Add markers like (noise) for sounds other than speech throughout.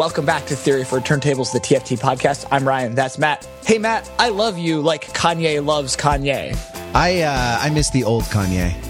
welcome back to Theory for Turntables, the TFT podcast. I'm Ryan. That's Matt. Hey, Matt, I love you like Kanye loves Kanye. I uh, I miss the old Kanye.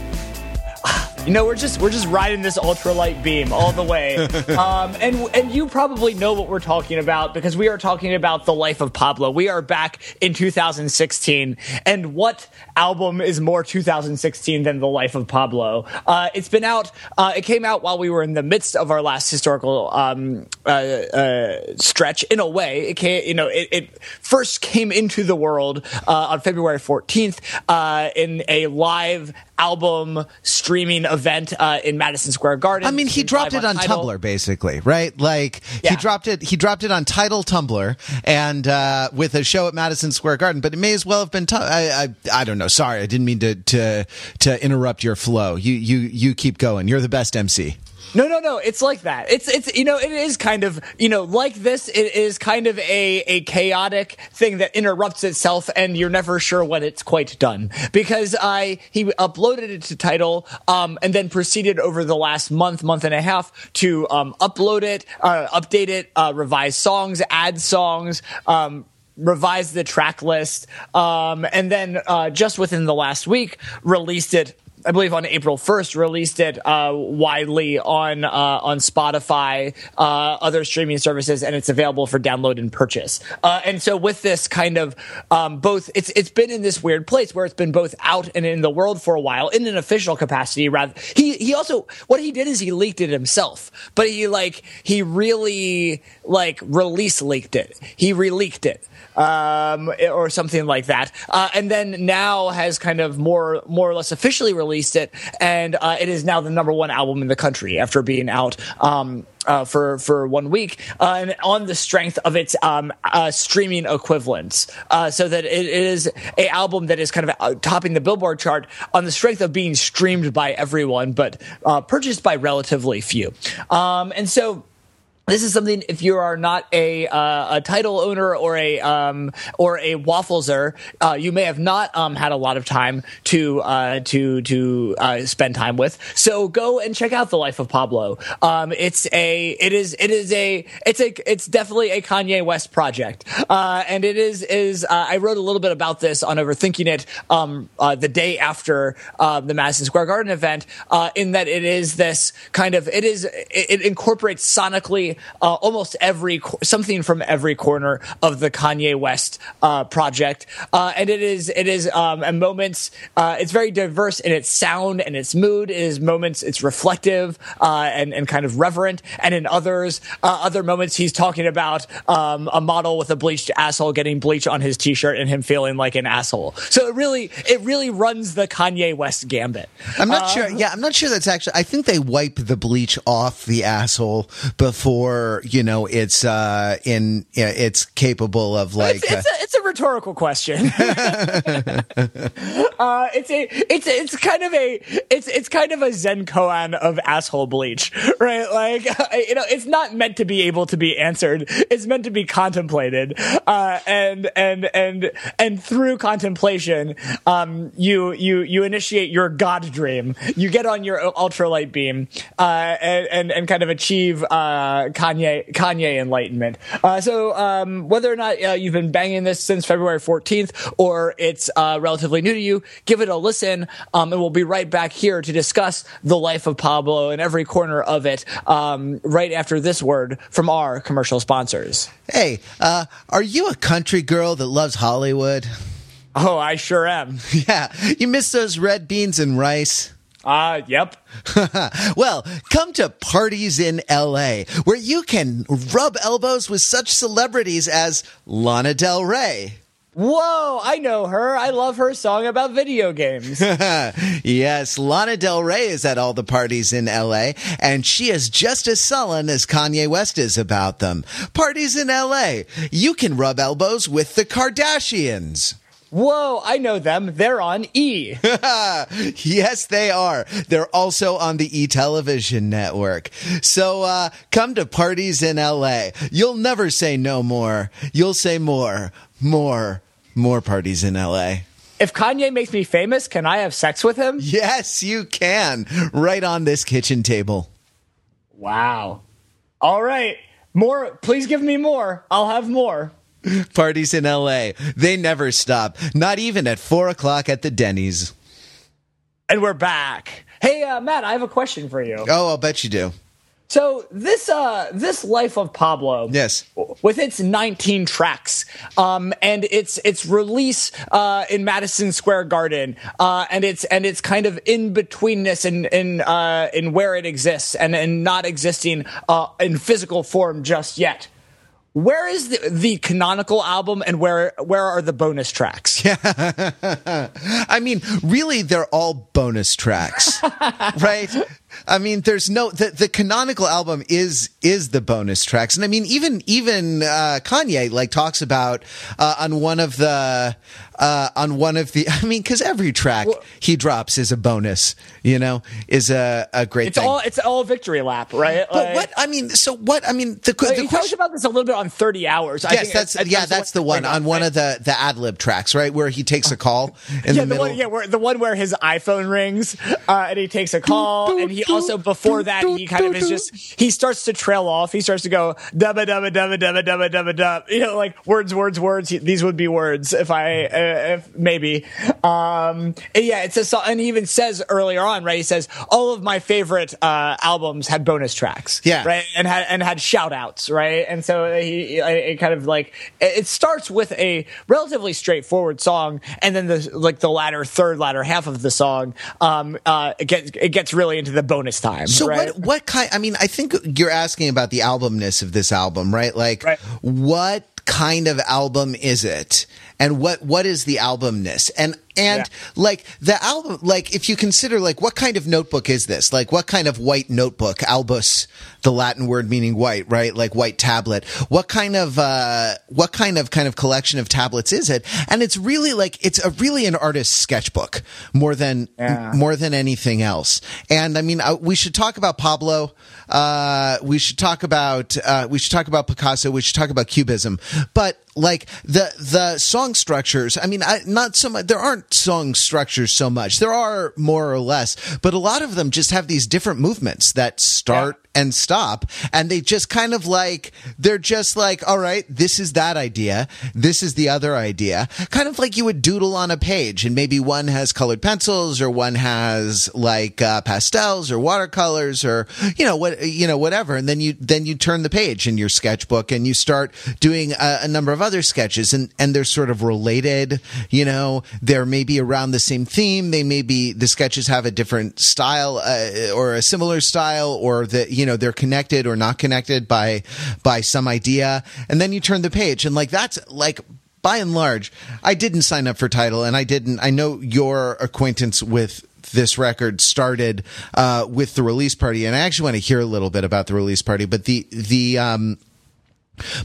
You know, we're just we're just riding this ultralight beam all the way, (laughs) um, and and you probably know what we're talking about because we are talking about the life of Pablo. We are back in 2016, and what album is more 2016 than the life of Pablo? Uh, it's been out. Uh, it came out while we were in the midst of our last historical um, uh, uh stretch. In a way, it came. You know, it, it first came into the world uh, on February 14th uh, in a live album streaming event uh, in Madison Square Garden. I mean, he dropped it on, Tumblr, basically, right? Like yeah. he dropped it. He dropped it on Tidal Tumblr and uh, with a show at Madison Square Garden. But it may as well have been. T- I, I I don't know. Sorry, I didn't mean to to to interrupt your flow. You you you keep going. You're the best MC. No, no, no. It's like that. It's it's you know it is kind of you know like this. It is kind of a a chaotic thing that interrupts itself, and you're never sure when it's quite done. Because I he uploaded it to Tidal, um, and then proceeded over the last month, month and a half to um, upload it, uh, update it, uh, revise songs, add songs, um, revise the track list, um, and then uh, just within the last week released it I believe on April 1st, released it uh, widely on uh, on Spotify, uh, other streaming services, and it's available for download and purchase. Uh, and so, with this kind of um, both, it's it's been in this weird place where it's been both out and in the world for a while in an official capacity. Rather, he he also what he did is he leaked it himself, but he like he really like release leaked it. He releaked it um, or something like that. Uh, and then now has kind of more more or less officially released it, and uh, it is now the number one album in the country after being out. Um, uh, for for one week, uh, and on the strength of its um, uh, streaming equivalents, uh, so that it is a album that is kind of uh, topping the Billboard chart on the strength of being streamed by everyone, but uh, purchased by relatively few. Um, and so this is something if you are not a uh, a Tidal owner or a um, or a waffleser, uh, you may have not um, had a lot of time to uh, to to uh, spend time with. So go and check out the life of Pablo. Um, it's a it is it is a it's a it's definitely a Kanye West project, uh, and it is is uh, I wrote a little bit about this on Overthinking It um, the day after the Madison Square Garden event, in that it is this kind of it is it, it incorporates sonically uh, almost every something from every corner of the Kanye West uh, project, uh, and it is it is um, at moments uh, it's very diverse in its sound and its mood. It is moments it's reflective uh, and and kind of reverent, and in others uh, other moments he's talking about um, a model with a bleached asshole getting bleach on his t-shirt and him feeling like an asshole. So it really it really runs the Kanye West gambit. I'm not sure. Yeah, I'm not sure that's actually. I think they wipe the bleach off the asshole before or you know it's uh in it's capable of like it's, it's, a, it's a, rhetorical question. (laughs) (laughs) Uh it's a it's it's kind of a it's it's kind of a zen koan of asshole bleach right? Like (laughs) you know it's not meant to be able to be answered. It's meant to be contemplated. Uh and and and and through contemplation um you you you initiate your god dream. You get on your ultralight beam uh and and, and kind of achieve uh Kanye Kanye enlightenment. Uh, so um, whether or not uh, you've been banging this since February 14th or it's uh, relatively new to you, give it a listen, um, and we'll be right back here to discuss the life of Pablo and every corner of it um, right after this word from our commercial sponsors. Hey, uh, are you a country girl that loves Hollywood? Oh, I sure am. (laughs) yeah, you miss those red beans and rice. Uh, yep. (laughs) well, come to parties in LA where you can rub elbows with such celebrities as Lana Del Rey. Whoa, I know her. I love her song about video games. (laughs) yes, Lana Del Rey is at all the parties in LA, and she is just as sullen as Kanye West is about them. Parties in LA. You can rub elbows with the Kardashians. Whoa, I know them. They're on E. (laughs) yes, they are. They're also on the E television network. So uh, come to parties in LA. You'll never say no more. You'll say more, more, more parties in LA. If Kanye makes me famous, can I have sex with him? Yes, you can. Right on this kitchen table. Wow. All right. More, please give me more. I'll have more. (laughs) Parties in LA. They never stop. Not even at four o'clock at the Denny's. And we're back. Hey, uh, Matt, I have a question for you. Oh, I'll bet you do. So this uh this life of Pablo, yes, with its 19 tracks, um, and its its release uh, in Madison Square Garden, uh, and it's and it's kind of in betweenness in in uh, in where it exists and and not existing uh, in physical form just yet where is the, the, canonical album and where where are the bonus tracks? Yeah. (laughs) I mean, really they're all bonus tracks. (laughs) right? I mean, there's no the, the canonical album is is the bonus tracks, and I mean, even even uh, Kanye like talks about uh, on one of the uh, on one of the. (laughs) I mean, because every track well, he drops is a bonus. You know, is a, a great. It's thing. all it's all victory lap, right? But like, what I mean, so what I mean, the, the question about this a little bit on Thirty Hours. Yes, that's yeah, that's the one on one right? of the the ad lib tracks, right, where he takes a call in (laughs) yeah, the, middle. One, yeah, where, the one where his iPhone rings uh, and he takes a call, and he also before that he kind of is just he starts to trail off. He starts to go dubba dubba dubba dubba dubba dubba dub. You know, like words, words, words. These would be words if I uh, if maybe. Um, yeah, it's a song, and he even says earlier on, right? He says all of my favorite uh, albums had bonus tracks, yeah, right, and had and had shout outs, right, and so he it kind of like it starts with a relatively straightforward song, and then the like the latter third latter half of the song, um, uh, it gets it gets really into the bonus time. So right? what what kind? I mean, I think you're asking about the albumness of this album, right? Like, right. what kind of album is it? And what what is the albumness? And and yeah. like the album like if you consider like what kind of notebook is this? Like what kind of white notebook? Albus the latin word meaning white right? Like white tablet. What kind of uh what kind of kind of collection of tablets is it? And it's really like it's a really an artist's sketchbook more than yeah. more than anything else. And i mean uh, we should talk about pablo. Uh we should talk about uh we should talk about picasso. We should talk about cubism. But like the the song structures i mean I, not so much there aren't song structures so much. There are more or less but a lot of them just have these different movements that start and stop. And they just kind of like, they're just like, all right, this is that idea. This is the other idea. Kind of like you would doodle on a page and maybe one has colored pencils or one has like uh, pastels or watercolors or, you know, what, you know, whatever. And then you, then you turn the page in your sketchbook and you start doing a, a number of other sketches and, and they're sort of related, you know, they're maybe around the same theme. They may be, the sketches have a different style uh, or a similar style or that, you know they're connected or not connected by by some idea and then you turn the page and like that's like by and large i didn't sign up for Tidal, and i didn't i know your acquaintance with this record started uh, with the release party, and I actually want to hear a little bit about the release party. But the the um,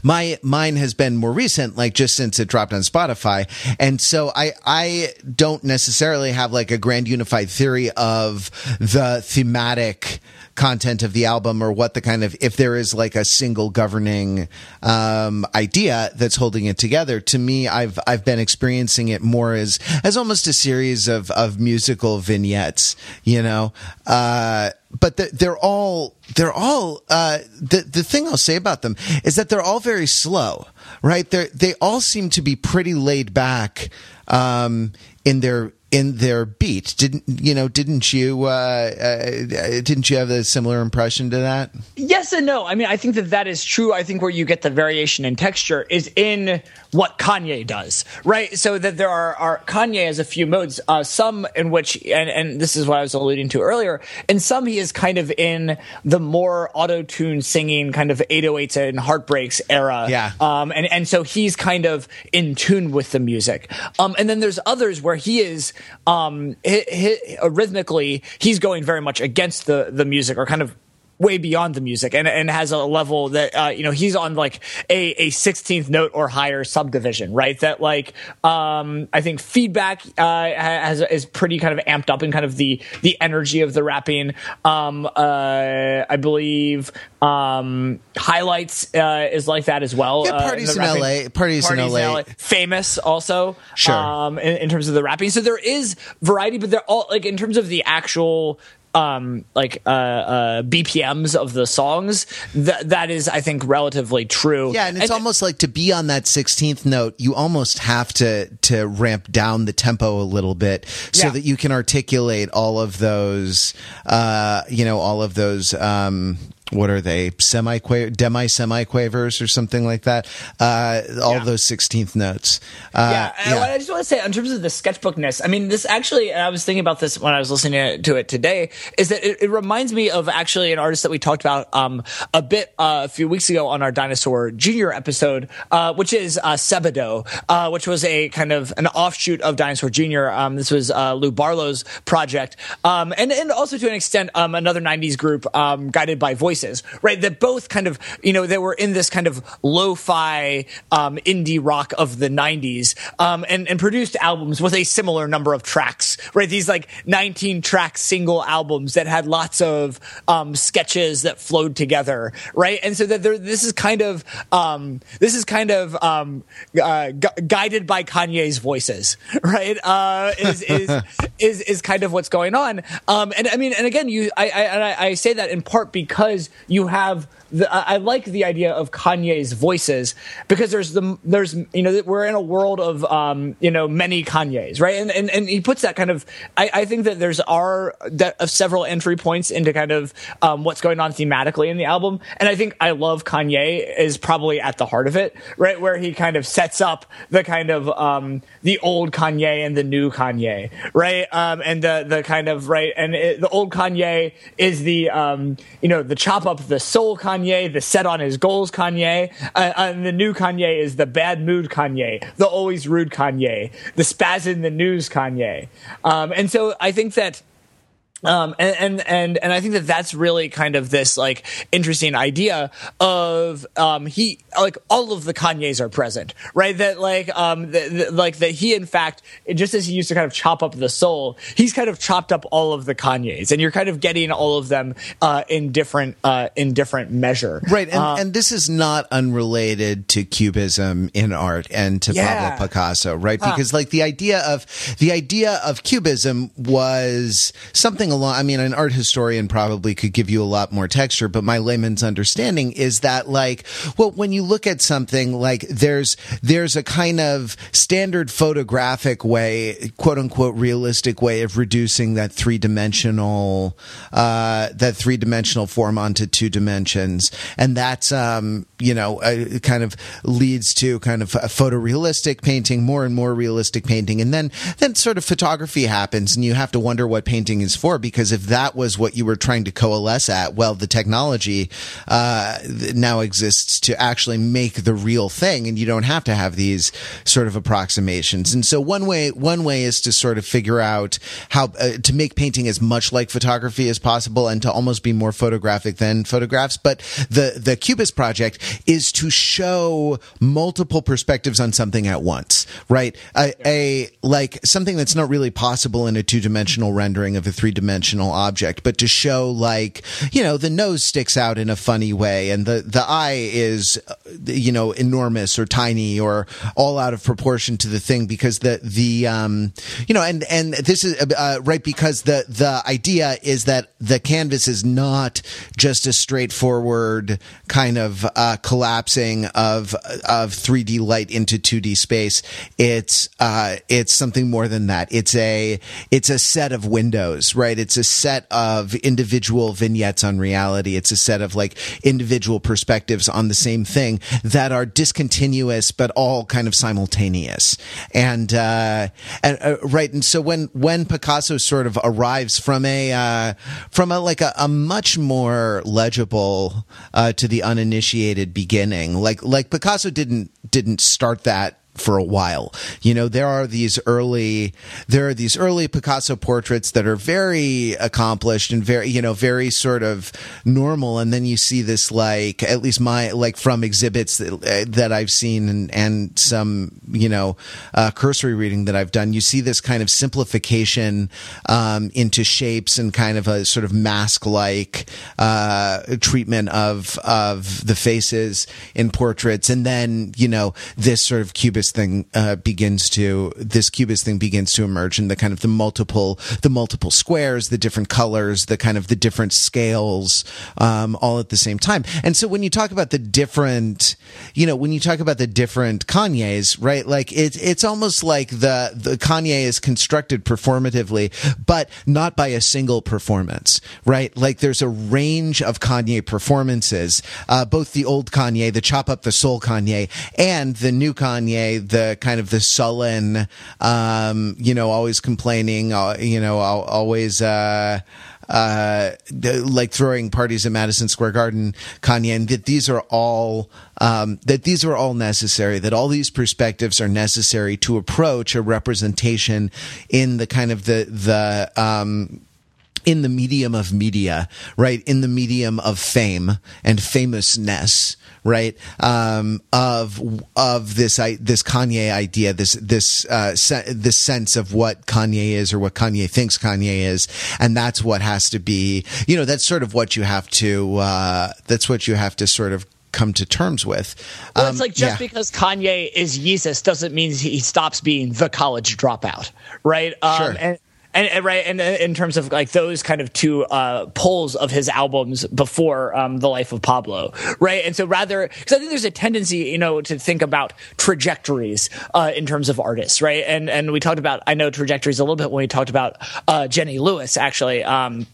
my mine has been more recent like just since it dropped on spotify and so i i don't necessarily have like a grand unified theory of the thematic content of the album or what the kind of if there is like a single governing um, idea that's holding it together. To me, I've I've been experiencing it more as as almost a series of of musical vignettes. You know. Uh, but they're all they're all uh, the the thing I'll say about them is that they're all very slow, right? They they all seem to be pretty laid back um, in their in their beat. Didn't you know? Didn't you? Uh, uh, didn't you have a similar impression to that? Yes and no. I mean, I think that that is true. I think where you get the variation in texture is in what Kanye does, right? So that there are, are Kanye has a few modes. Uh, some in which, and and this is what I was alluding to earlier. In some, he is kind of in the more auto tune singing, kind of 808s and heartbreaks era. Yeah. Um, and and so he's kind of in tune with the music. Um, and then there's others where he is um, rhythmically, he's going very much against the the music or kind of way beyond the music and, and has a level that uh, you know he's on like a, a 16th note or higher subdivision right? That like um, i think feedback uh, has is pretty kind of amped up in kind of the the energy of the rapping. Um, uh, i believe um, highlights uh, is like that as well yeah, parties in, in la parties, in, LA. LA. famous also sure. um, in, in terms of the rapping. So there is variety but they're all like in terms of the actual um, like uh, uh, BPMs of the songs, that that is, I think, relatively true. Yeah, and it's and, almost like to be on that sixteenth note, you almost have to to ramp down the tempo a little bit so yeah. that you can articulate all of those, uh, you know, all of those. Um, what are they semi demi semi quavers or something like that uh, all yeah. those 16th notes uh, yeah, yeah. i just want to say in terms of the sketchbookness i mean this actually i was thinking about this when i was listening to it today is that it, it reminds me of actually an artist that we talked about um, a bit uh, a few weeks ago on our dinosaur junior episode uh, which is uh, Sebadoh, uh, which was a kind of an offshoot of dinosaur junior um, this was lou barlow's project um, and, and also to an extent um, another 90s group um, guided by voice voices, right? That both kind of, you know, they were in this kind of lo-fi um, indie rock of the '90s, um, and and produced albums with a similar number of tracks, right? These like 19 track single albums that had lots of um, sketches that flowed together, right? And so that there, this is kind of um, this is kind of um, uh, gu- guided by Kanye's voices, (laughs) right? Uh, is is is is kind of what's going on. Um, and I mean, and again, you I I, I say that in part because you have the, I like the idea of Kanye's voices because there's the there's you know we're in a world of um, you know many Kanyes right? And, and and he puts that kind of I, I think that there's are that of several entry points into kind of um, what's going on thematically in the album. And I think I love Kanye is probably at the heart of it right? Where he kind of sets up the kind of um, the old Kanye and the new Kanye right? Um, and the the kind of right? And it, the old Kanye is the um, you know the chop up the soul Kanye Kanye, the set on his goals Kanye, uh, and the new Kanye is the bad mood Kanye, the always rude Kanye, the spaz in the news Kanye. Um, and so I think that um, and, and, and, and I think that that's really kind of this like interesting idea of, um, he, like all of the Kanyes are present, right? That like, um, the, the, like that he, in fact, just as he used to kind of chop up the soul, he's kind of chopped up all of the Kanyes and you're kind of getting all of them, uh, in different, uh, in different measure. Right. And, uh, and this is not unrelated to cubism in art and to yeah. Pablo Picasso, right? Because like the idea of, the idea of cubism was something something along, I mean, an art historian probably could give you a lot more texture, but my layman's understanding is that like, well, when you look at something like there's, there's a kind of standard photographic way, quote unquote, realistic way of reducing that three dimensional, uh, that three dimensional form onto two dimensions. And that's, um, you know, uh, kind of leads to kind of a photorealistic painting, more and more realistic painting. And then, then sort of photography happens and you have to wonder what painting is for because if that was what you were trying to coalesce at, well, the technology uh, now exists to actually make the real thing, and you don't have to have these sort of approximations. And so one way one way is to sort of figure out how uh, to make painting as much like photography as possible and to almost be more photographic than photographs. But the the Cubist project is to show multiple perspectives on something at once, right? A, a like something that's not really possible in a two dimensional rendering of a three dimensional object, but to show like, you know, the nose sticks out in a funny way and the, the eye is, you know, enormous or tiny or all out of proportion to the thing because the, the, um, you know, and, and this is, uh, right, because the, the idea is that the canvas is not just a straightforward kind of, uh, collapsing of, of 3D light into 2D space. It's, uh, it's something more than that. It's a, it's a set of windows, right? Right? It's a set of individual vignettes on reality. It's a set of like individual perspectives on the same thing that are discontinuous, but all kind of simultaneous. And, uh, and, uh, right. And so when, when Picasso sort of arrives from a, uh, from a, like a, a much more legible, uh, to the uninitiated beginning, like, like Picasso didn't, didn't start that for a while. You know, there are these early, there are these early Picasso portraits that are very accomplished and very, you know, very sort of normal. And then you see this like, at least my, like from exhibits that, that I've seen and, and some, you know, uh, cursory reading that I've done, you see this kind of simplification, um, into shapes and kind of a sort of mask like, uh, treatment of, of the faces in portraits. And then, you know, this sort of cubist cubist thing uh, begins to this cubist thing begins to emerge and the kind of the multiple the multiple squares the different colors the kind of the different scales um, all at the same time. And so when you talk about the different you know when you talk about the different kanye's right like it's it's almost like the the kanye is constructed performatively but not by a single performance right? Like there's a range of kanye performances uh, both the old kanye the chop up the soul kanye and the new kanye the kind of the sullen um, you know always complaining uh, you know always uh, uh, like throwing parties at Madison Square Garden, Kanye, and that these are all um, that these are all necessary. That all these perspectives are necessary to approach a representation in the kind of the the um, in the medium of media, right? In the medium of fame and famousness, right? Um, of of this this Kanye idea, this this uh, se- this sense of what Kanye is or what Kanye thinks Kanye is, and that's what has to be. You know, that's sort of what you have to. Uh, that's what you have to sort of come to terms with. Well, it's um, like just yeah. because Kanye is Yeezus doesn't mean he stops being the college dropout, right? Um, sure. And, and, right, and in terms of like those kind of two uh, poles of his albums before um, the life of Pablo, right? And so rather, because I think there's a tendency, you know, to think about trajectories uh, in terms of artists, right? And and we talked about I know trajectories a little bit when we talked about uh, Jenny Lewis, actually. Um,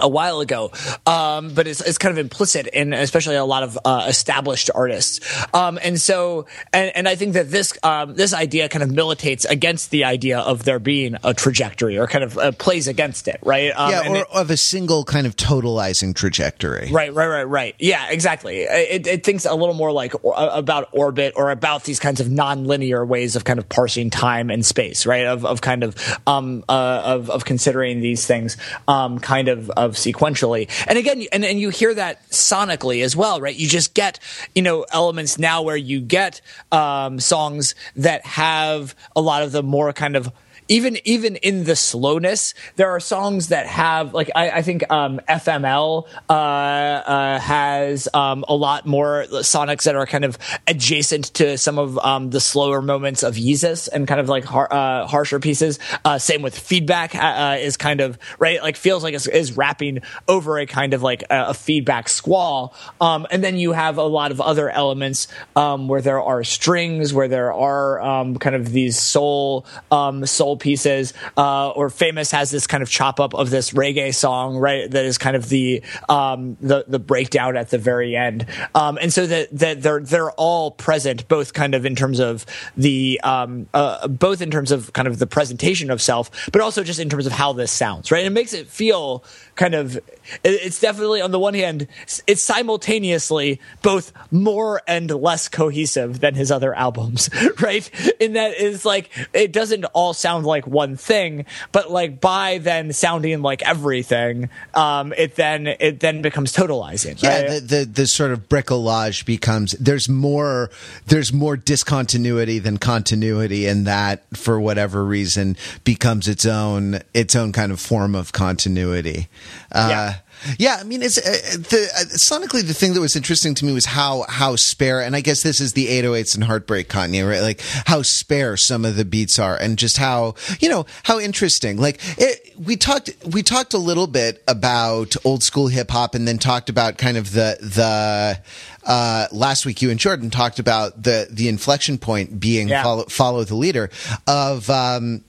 a while ago, um, but it's, it's kind of implicit in especially a lot of uh, established artists. Um, and so, and, and I think that this um, this idea kind of militates against the idea of there being a trajectory, or kind of uh, plays against it, right? Um, yeah, or it, of a single kind of totalizing trajectory. Right, right, right, right. Yeah, exactly. It, it thinks a little more like or, about orbit or about these kinds of nonlinear ways of kind of parsing time and space, right? Of of kind of um, uh, of of considering these things, um, kind of of sequentially. And again, and, and you hear that sonically as well, right? You just get, you know, elements now where you get um, songs that have a lot of the more kind of even even in the slowness, there are songs that have like I, I think um, FML uh, uh, has um, a lot more sonics that are kind of adjacent to some of um, the slower moments of Yeezus and kind of like har- uh, harsher pieces. Uh, same with feedback uh, uh, is kind of right like feels like it's, is rapping over a kind of like a, a feedback squall. Um, and then you have a lot of other elements um, where there are strings, where there are um, kind of these soul soul pieces. Uh, or Famous has this kind of chop up of this reggae song, right? That is kind of the um, the the breakdown at the very end. Um, and so that that they're they're all present, both kind of in terms of the um, uh, both in terms of kind of the presentation of self, but also just in terms of how this sounds, right? And It makes it feel kind of it's definitely on the one hand it's simultaneously both more and less cohesive than his other albums (laughs) right in that it's like it doesn't all sound like one thing but like by then sounding like everything um it then it then becomes totalizing yeah right? the, the the sort of bricolage becomes there's more there's more discontinuity than continuity and that for whatever reason becomes its own its own kind of form of continuity uh, yeah. Yeah, I mean, it's uh, the uh, sonically the thing that was interesting to me was how how spare, and I guess this is the 808s and Heartbreak Kanye, right? Like how spare some of the beats are, and just how you know how interesting. Like it, we talked we talked a little bit about old school hip hop, and then talked about kind of the the. Uh, last week, you and Jordan talked about the the inflection point being yeah. follow, follow the leader of um,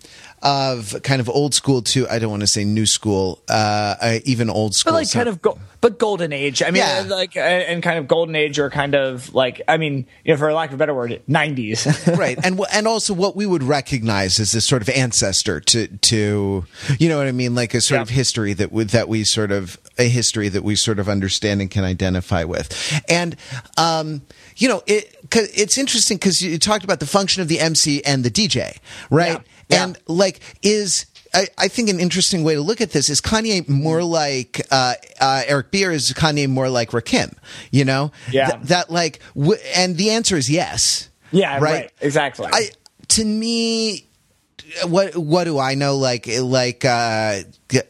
of kind of old school to I don't want to say new school, uh, uh, even old school, but like kind of go- but golden age. I mean, yeah. like and kind of golden age or kind of like I mean, you know, for lack of a better word, nineties, (laughs) right? And and also what we would recognize as this sort of ancestor to to you know what I mean, like a sort yeah. of history that would that we sort of a history that we sort of understand and can identify with, and um, you know it. It's interesting because you talked about the function of the MC and the DJ, right? Yeah. Yeah. And like, is I, I, think an interesting way to look at this is Kanye more like uh, uh, Eric B. or is Kanye more like Rakim? You know, yeah, Th- that like, w- and the answer is yes. Yeah, right, right exactly. I, to me, what what do I know? Like like uh,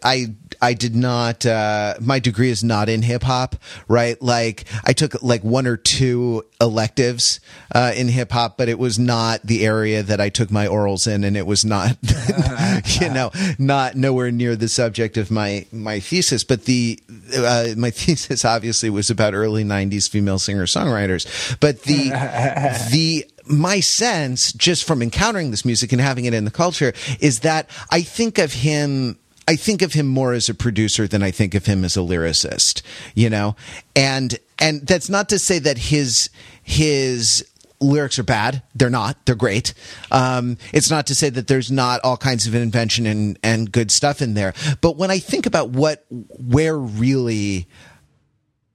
I I did not. Uh, my degree is not in hip hop, right? Like I took like one or two electives uh, in hip hop, but it was not the area that I took my orals in, and it was not, (laughs) you know, not nowhere near the subject of my my thesis. But the uh, my (laughs) thesis obviously was about early '90s female singer songwriters, but the (laughs) the my sense, just from encountering this music and having it in the culture, is that I think of him. I think of him more as a producer than I think of him as a lyricist, you know, and and that's not to say that his his lyrics are bad. They're not. They're great. Um, it's not to say that there's not all kinds of invention and and good stuff in there. But when I think about what where really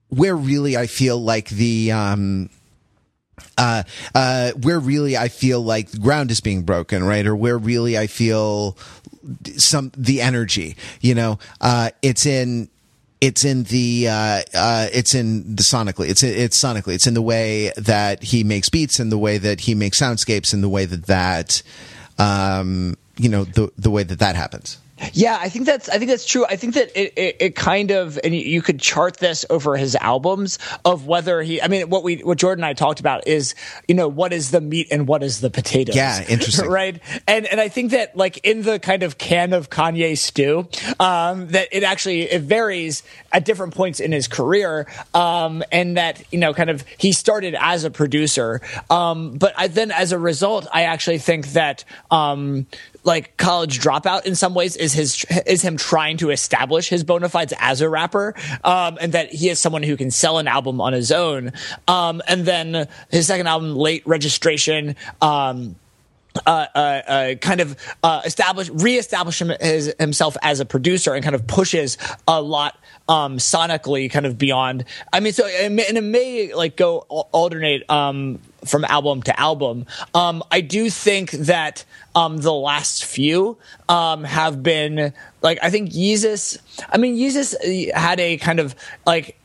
where really I feel like the um, uh, uh, where really I feel like the ground is being broken, right? Or where really I feel some the energy, you know, uh, it's in it's in the uh, uh, it's in the sonically it's it's sonically. It's in the way that he makes beats and the way that he makes soundscapes and the way that that um, you know the the way that that happens yeah, I think that's I think that's true. I think that it, it, it, kind of and you could chart this over his albums of whether he I mean what we what Jordan and I talked about is you know what is the meat and what is the potatoes. Yeah, interesting. (laughs) right? And and I think that like in the kind of can of Kanye stew um, that it actually it varies at different points in his career um, and that you know kind of he started as a producer um, but I, then as a result I actually think that um, like college dropout in some ways is his is him trying to establish his bona fides as a rapper um, and that he is someone who can sell an album on his own. Um, and then his second album late registration um, uh, uh, uh, kind of uh, establish reestablish him, his, himself as a producer and kind of pushes a lot um, sonically kind of beyond. I mean, so and it may like go alternate um, from album to album. Um, I do think that um, the last few um, have been like I think Yeezus. I mean, Yeezus had a kind of like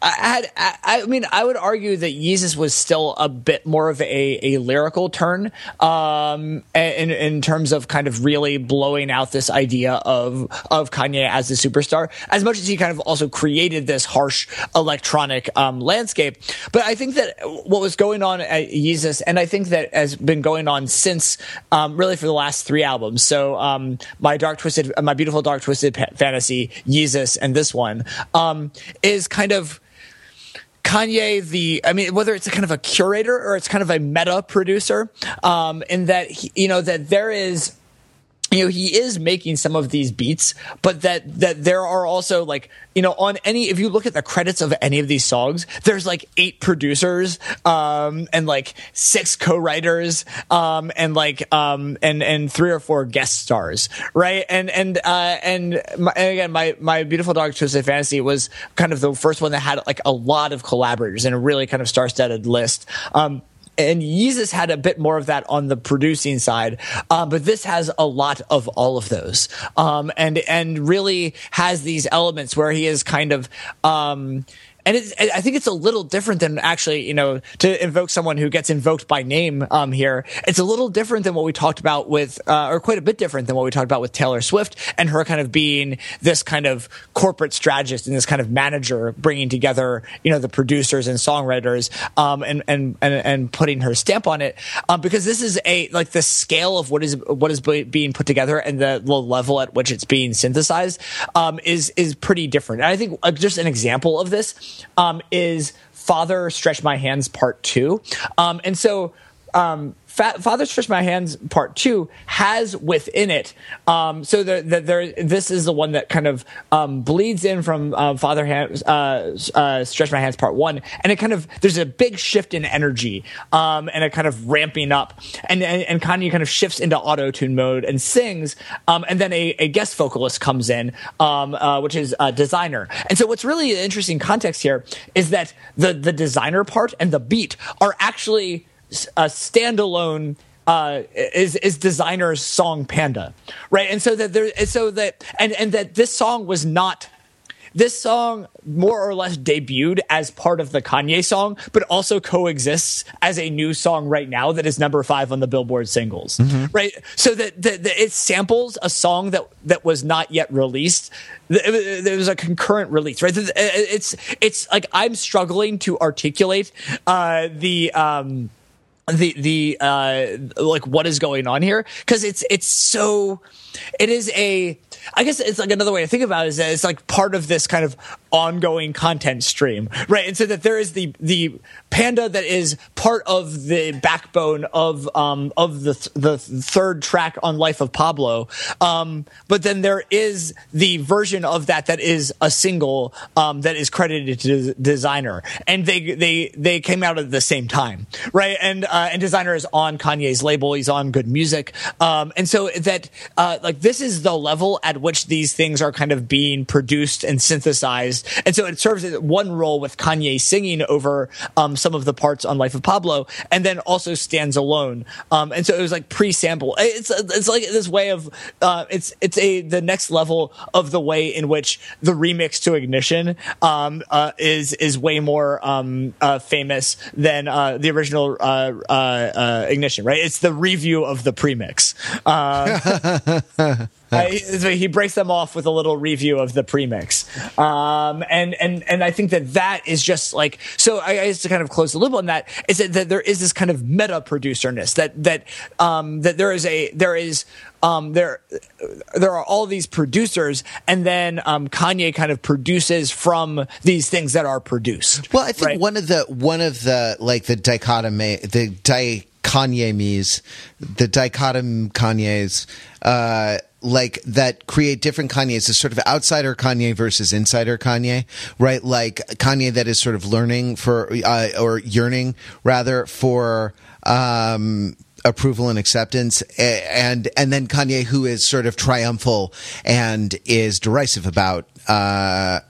I had, I, I, mean, I would argue that Yeezus was still a bit more of a, a lyrical turn, um, in, in terms of kind of really blowing out this idea of, of Kanye as the superstar, as much as he kind of also created this harsh electronic, um, landscape. But I think that what was going on at Yeezus, and I think that has been going on since, um, really for the last three albums. So, um, my dark twisted, my beautiful dark twisted fantasy, Yeezus, and this one, um, is kind of, Kanye, the, I mean, whether it's a kind of a curator or it's kind of a meta producer, um, in that, he, you know, that there is, you know he is making some of these beats but that that there are also like you know on any if you look at the credits of any of these songs there's like eight producers um and like six co-writers um and like um and and three or four guest stars right? And and uh and, my, and again my my beautiful dark twisted fantasy was kind of the first one that had like a lot of collaborators and a really kind of star-studded list. Um and Yeezus had a bit more of that on the producing side, uh, but this has a lot of all of those, um, and and really has these elements where he is kind of. Um, and it's, I think it's a little different than actually, you know, to invoke someone who gets invoked by name um, here. It's a little different than what we talked about with, uh, or quite a bit different than what we talked about with Taylor Swift and her kind of being this kind of corporate strategist and this kind of manager, bringing together, you know, the producers and songwriters, um, and, and and and putting her stamp on it, um, because this is a like the scale of what is what is being put together and the, the level at which it's being synthesized um, is is pretty different. And I think uh, just an example of this um, is Father Stretch My Hands Part Two, um, and so um, Father Stretch My Hands Part Two has within it. Um, so the, the, there, this is the one that kind of um, bleeds in from uh, Father uh, uh, Stretch My Hands Part One, and it kind of there's a big shift in energy um, and a kind of ramping up, and and, and Kanye kind of shifts into auto tune mode and sings, um, and then a, a, guest vocalist comes in, um, uh, which is a Desiigner. And so what's really interesting context here is that the the Desiigner part and the beat are actually a standalone uh, is is Desiigner's song Panda, right? And so that there, so that and and that this song was not this song more or less debuted as part of the Kanye song, but also coexists as a new song right now that is number five on the Billboard singles. Mm-hmm. Right, so that, that, that, it samples a song that that was not yet released. There was a concurrent release. Right, it's it's like I'm struggling to articulate uh, the. Um, the the uh like what is going on here? Because it's it's so it is a I guess it's like another way to think about it is that it's like part of this kind of ongoing content stream, right? And so that there is the the panda that is part of the backbone of um of the the third track on Life of Pablo, um, but then there is the version of that that is a single um that is credited to Desiigner, and they they they came out at the same time, right? And uh, and Desiigner is on Kanye's label, he's on Good Music, um, and so that uh like this is the level at which these things are kind of being produced and synthesized. And so it serves as one role with Kanye singing over um, some of the parts on Life of Pablo, and then also stands alone. Um, and so it was like pre-sample. It's it's like this way of uh, it's it's a the next level of the way in which the remix to Ignition um, uh, is is way more um, uh, famous than uh, the original uh, uh, Ignition. Right? It's the review of the premix. (laughs) Uh, he, he, breaks them off with a little review of the premix, um, and and and I think that that is just like so. I, I to kind of close the loop on that is that, that there is this kind of meta producerness that that um, that there is a there is um, there there are all these producers, and then um, Kanye kind of produces from these things that are produced. Well, I think right? one of the one of the like the dichotomy the di Kanye me's the dichotom Kanye's. Uh, like that create different Kanye's, the sort of outsider Kanye versus insider Kanye, right? Like Kanye that is sort of learning for uh, or yearning rather for um, approval and acceptance and and then Kanye who is sort of triumphal and is derisive about uh,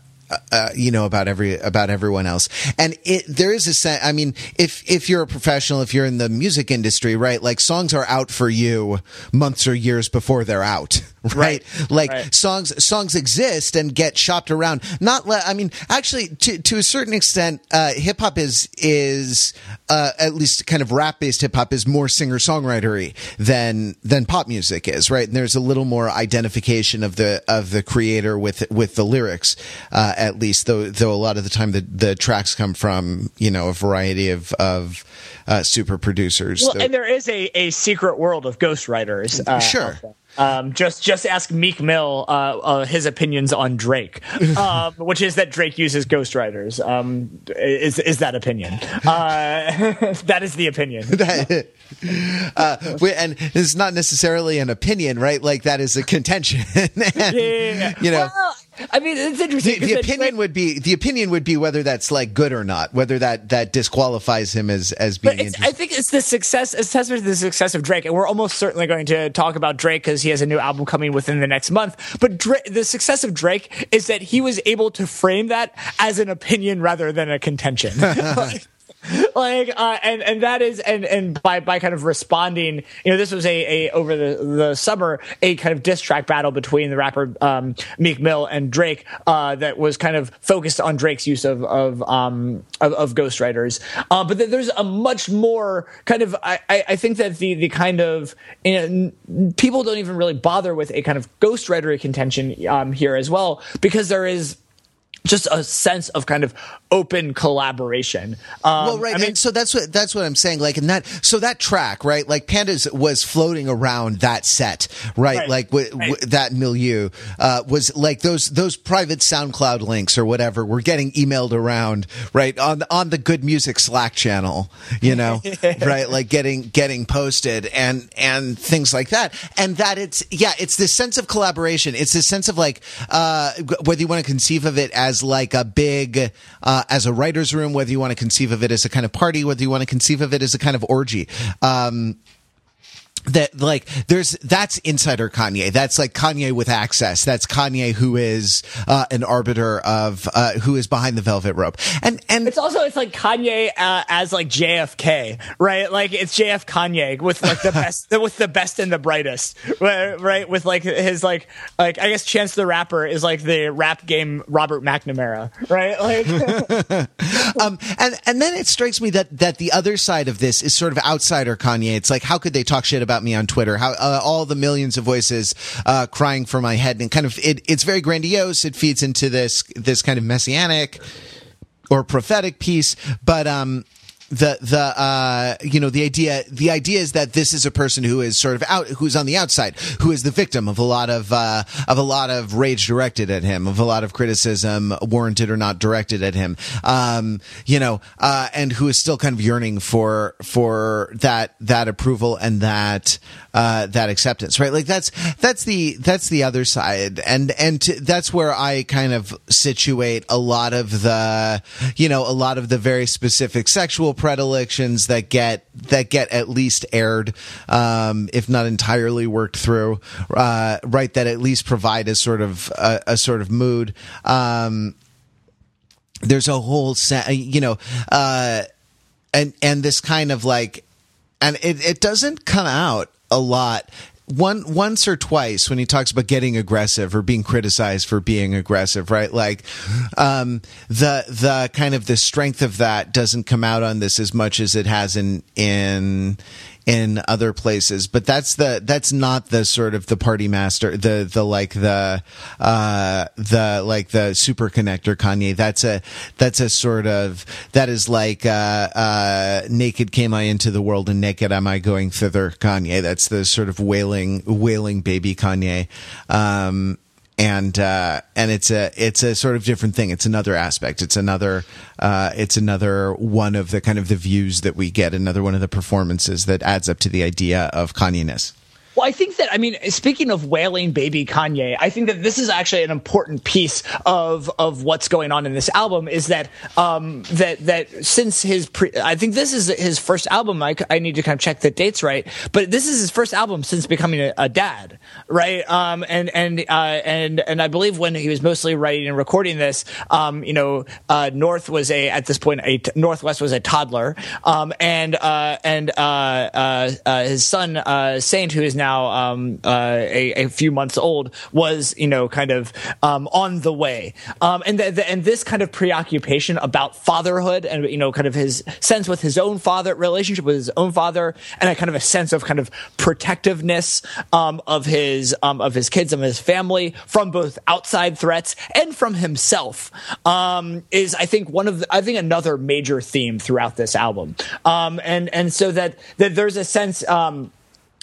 uh, you know about every about everyone else. And it there is a sense i mean if if you're a professional if you're in the music industry right like songs are out for you months or years before they're out (laughs) right, right. like right. songs songs exist and get shopped around not le- i mean actually to to a certain extent uh, hip hop is is uh, at least kind of rap based hip hop is more singer songwritery than than pop music is right and there's a little more identification of the of the creator with with the lyrics uh, at least though though a lot of the time the the tracks come from you know a variety of of uh, super producers. Well, and there is a, a secret world of ghostwriters. Uh, sure. Um, just just ask Meek Mill uh, uh, his opinions on Drake, (laughs) um, which is that Drake uses ghostwriters. Um, is is that opinion? Uh, (laughs) that is the opinion. (laughs) uh, and it's not necessarily an opinion, right? Like that is a contention. and, yeah, you know. Well, I mean, it's interesting. The, the opinion would be the opinion would be whether that's like good or not, whether that that disqualifies him as as being. I think it's the success, it's testament to the success of Drake, and we're almost certainly going to talk about Drake because he has a new album coming within the next month. But Drake, the success of Drake is that he was able to frame that as an opinion rather than a contention. (laughs) like (laughs) uh, and and that is and and by by kind of responding you know this was a, a over the the summer a kind of diss track battle between the rapper um, Meek Mill and Drake uh, that was kind of focused on Drake's use of of um of, of ghostwriters. Uh, but there's a much more kind of I I think that the the kind of you know, people don't even really bother with a kind of ghostwriter contention um, here as well because there is just a sense of kind of open collaboration. Um, well, right. I mean, and so that's what that's what I'm saying. Like in that, so that track, right? Like Pandas was floating around that set, right? right. Like w- right. W- that milieu uh, was like those those private SoundCloud links or whatever were getting emailed around, right? On on the Good Music Slack channel, you know, (laughs) right? Like getting getting posted and and things like that. And that it's yeah, it's this sense of collaboration. It's this sense of like uh, whether you want to conceive of it as as like a big, uh, as a writer's room, whether you want to conceive of it as a kind of party, whether you want to conceive of it as a kind of orgy. Um, that like there's that's insider Kanye. That's like Kanye with access. That's Kanye who is uh, an arbiter of uh, who is behind the velvet rope. And and it's also it's like Kanye uh, as like JFK, right? Like it's JF Kanye with like the best (laughs) with the best and the brightest, right? With like his like like I guess Chance the Rapper is like the rap game Robert McNamara, right? Like (laughs) (laughs) um and and then it strikes me that that the other side of this is sort of outsider Kanye. It's like how could they talk shit about about me on Twitter. How uh, all the millions of voices uh, crying for my head, and kind of it, it's very grandiose. It feeds into this this kind of messianic or prophetic piece, but um, the the uh, you know the idea the idea is that this is a person who is sort of out who's on the outside who is the victim of a lot of uh, of a lot of rage directed at him of a lot of criticism warranted or not directed at him. Um, you know uh, and who is still kind of yearning for for that that approval and that uh, that acceptance right? Like that's that's the that's the other side. And and to, that's where I kind of situate a lot of the you know a lot of the very specific sexual predilections that get that get at least aired, um, if not entirely worked through, uh, right? That at least provide a sort of a, a sort of mood. Um, there's a whole set, you know, uh, and and this kind of like, and it it doesn't come out a lot one once or twice when he talks about getting aggressive or being criticized for being aggressive, right? Like um, the the kind of the strength of that doesn't come out on this as much as it has in in in other places. But that's the that's not the sort of the party master the the like the uh the like the super connector kanye. That's a that's a sort of that is like uh uh naked came i into the world and naked am i going thither kanye. That's the sort of wailing wailing baby kanye. Um and uh, and it's a it's a sort of different thing. It's another aspect. It's another uh, it's another one of the kind of the views that we get. Another one of the performances that adds up to the idea of Kanye-ness. Well, I think that I mean, speaking of wailing baby Kanye, I think that this is actually an important piece of of what's going on in this album. Is that um, that that since his pre- I think this is his first album. I, I need to kind of check the dates right, but this is his first album since becoming a, a dad, right? Um, and and uh, and and I believe when he was mostly writing and recording this, um, you know, uh, North was a at this point a t- North West was a toddler, um, and uh, and uh, uh, uh, his son Saint, who is now now um, uh, a, a, few months old, was you know kind of um, on the way, um, and the, the, and this kind of preoccupation about fatherhood and you know kind of his sense with his own father, relationship with his own father, and a kind of a sense of kind of protectiveness um, of his um, of his kids and his family from both outside threats and from himself um, is I think one of the, I think another major theme throughout this album, and and so that that there's a sense. Um,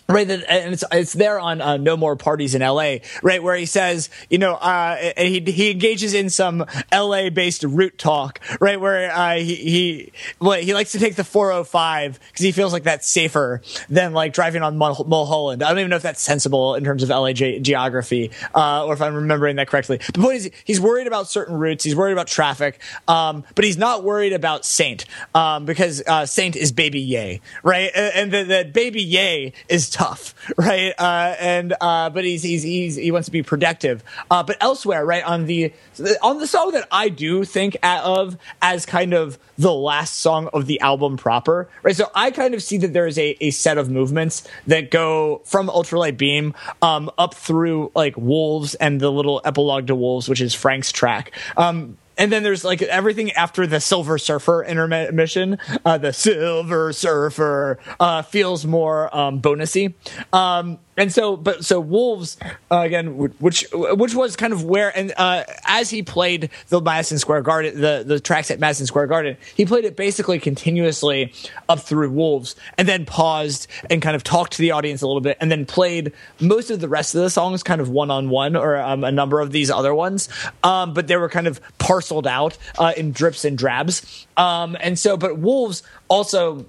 right and it's it's there on uh, no more parties in la right where he says you know uh, he, he engages in some la based route talk right where uh, he he well, he likes to take the 405 because he feels like that's safer than like driving on Mul- mulholland. I don't even know if that's sensible in terms of la ge- geography uh, or if i'm remembering that correctly. The point is he's worried about certain routes he's worried about traffic um, but he's not worried about saint um, because uh, saint is baby Ye right and that baby Ye is tough, (laughs) right? Uh, and uh, but he's, he's he's he wants to be productive. Uh, but elsewhere, right on the on the song that I do think of as kind of the last song of the album proper, right? So I kind of see that there is a, a set of movements that go from Ultralight Beam um, up through like Wolves and the little epilogue to Wolves, which is Frank's track. Um, and then there's like everything after the Silver Surfer intermission. Uh, the Silver Surfer uh, feels more um, bonusy. Um, and so but so wolves uh, again which which was kind of where and uh, as he played the madison square garden the the tracks at madison square garden he played it basically continuously up through wolves and then paused and kind of talked to the audience a little bit and then played most of the rest of the songs kind of one-on-one or um, a number of these other ones. Um, but they were kind of parceled out uh, in drips and drabs. Um, and so but wolves also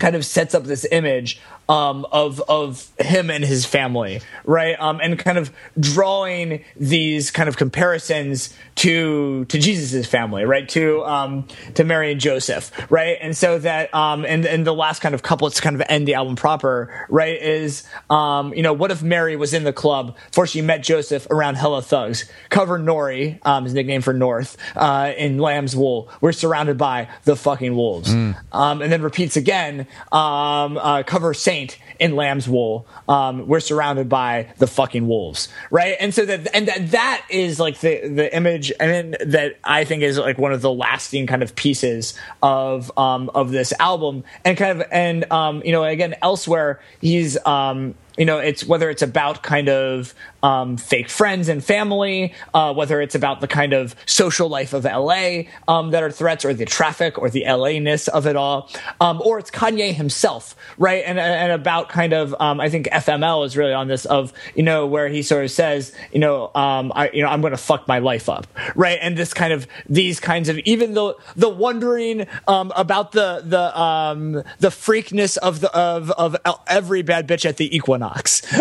kind of sets up this image um, of of him and his family, right? Um, and kind of drawing these kind of comparisons to to Jesus's family, right? To um, to Mary and Joseph, right? And so that um, and and the last kind of couplets to kind of end the album proper, right? Is um, you know, what if Mary was in the club before she met Joseph around hella thugs? Cover Nori, um, his nickname for North, uh, in Lamb's Wool. We're surrounded by the fucking wolves. Mm. Um, and then repeats again, um, uh, cover Saint in Lamb's Wool. Um, we're surrounded by the fucking wolves, right? And so that and that that is like the the image, and then that I think is like one of the lasting kind of pieces of um, of this album, and kind of and um, you know again elsewhere he's um, you know it's whether it's about kind of um, fake friends and family, uh, whether it's about the kind of social life of LA um, that are threats, or the traffic, or the LA ness of it all, um, or it's Kanye himself, right? And and about kind of um, I think FML is really on this of you know where he sort of says you know um, I you know I'm going to fuck my life up, right? And this kind of these kinds of even though the wondering um, about the the the freakness of the of of every bad bitch at the Equinox,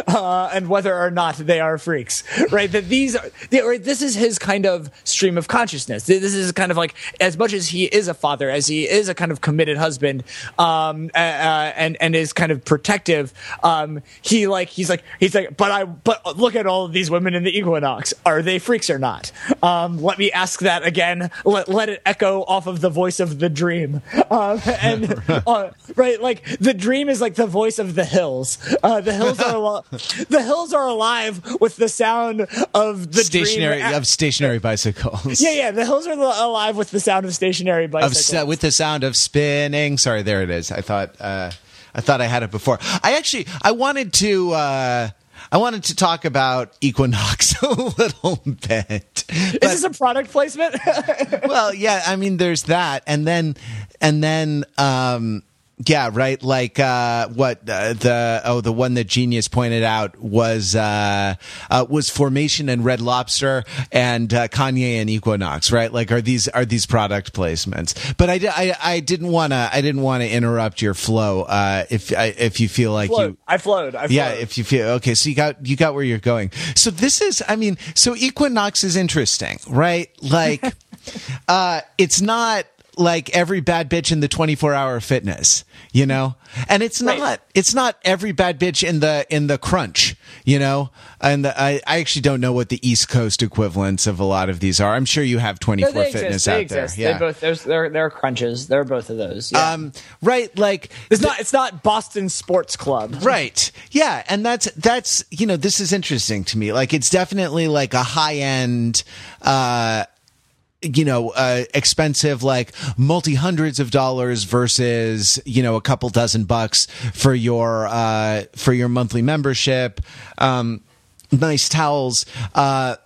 uh, and whether or not they are are freaks, right? That these are, right, this is his kind of stream of consciousness. This is kind of like, as much as he is a father, as he is a kind of committed husband, um, uh, and, and is kind of protective, um, he like, he's like, he's like, but I, but look at all of these women in the equinox. Are they freaks or not? Um, let me ask that again. Let, let it echo off of the voice of the dream. Um, and, (laughs) uh, right, like the dream is like the voice of the hills. Uh, the hills are, al- the hills are alive with the sound of the stationary of stationary bicycles. Yeah, yeah. The hills are alive with the sound of stationary bicycles. Of, with the sound of spinning. Sorry, there it is. I thought uh, I thought I had it before. I actually I wanted to. Uh, I wanted to talk about Equinox (laughs) a little bit. Is this a product placement? (laughs) well, yeah, I mean, there's that, and then, and then, um, yeah, right. Like uh, what uh, the oh the one that Genius pointed out was uh, uh was Formation and Red Lobster and uh, Kanye and Equinox, right? Like are these are these product placements? But I, I, I didn't want to I didn't want to interrupt your flow. Uh, if if you feel like you I flowed. I flowed. yeah, if you feel okay, so you got you got where you're going. So this is I mean, so Equinox is interesting, right? Like. (laughs) uh, it's not like every bad bitch in the 24 hour fitness, you know? And it's not, right. it's not every bad bitch in the, in the crunch, you know? And the, I, I actually don't know what the East Coast equivalents of a lot of these are. I'm sure you have 24 no, fitness out exist. there. Yeah. They both, there's, they're, they're crunches. They're both of those. Yeah. Um, right. Like it's not, it's not Boston sports club. Right. Yeah. And that's, that's, you know, this is interesting to me. Like it's definitely like a high end, uh, you know, uh, expensive, like multi hundreds of dollars versus, you know, a couple dozen bucks for your, uh, for your monthly membership. Um, nice towels. Uh,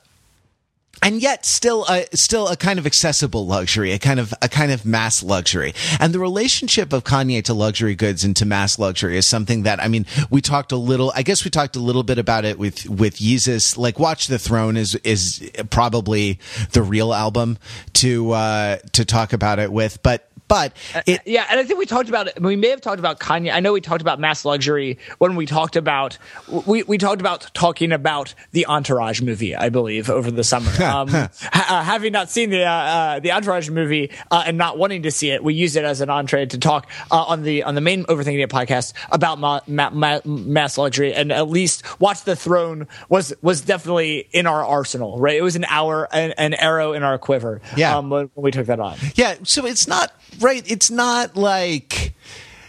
and yet still a, still a kind of accessible luxury, a kind of a kind of mass luxury. And the relationship of Kanye to luxury goods and to mass luxury is something that I mean, we talked a little. I guess we talked a little bit about it with with Yeezus. Like, Watch the Throne is is probably the real album to uh, to talk about it with, but but uh, yeah, and I think we talked about it. We may have talked about Kanye. I know we talked about mass luxury when we talked about we we talked about talking about the Entourage movie. I believe over the summer. (laughs) um, ha- uh, having not seen the uh, uh, the Entourage movie uh, and not wanting to see it, we used it as an entree to talk uh, on the on the main Overthinking It podcast about ma- ma- ma- mass luxury. And at least Watch the Throne was was definitely in our arsenal. Right, it was an hour an, an arrow in our quiver. Yeah, um, when we took that on. Yeah, so it's not right. It's not like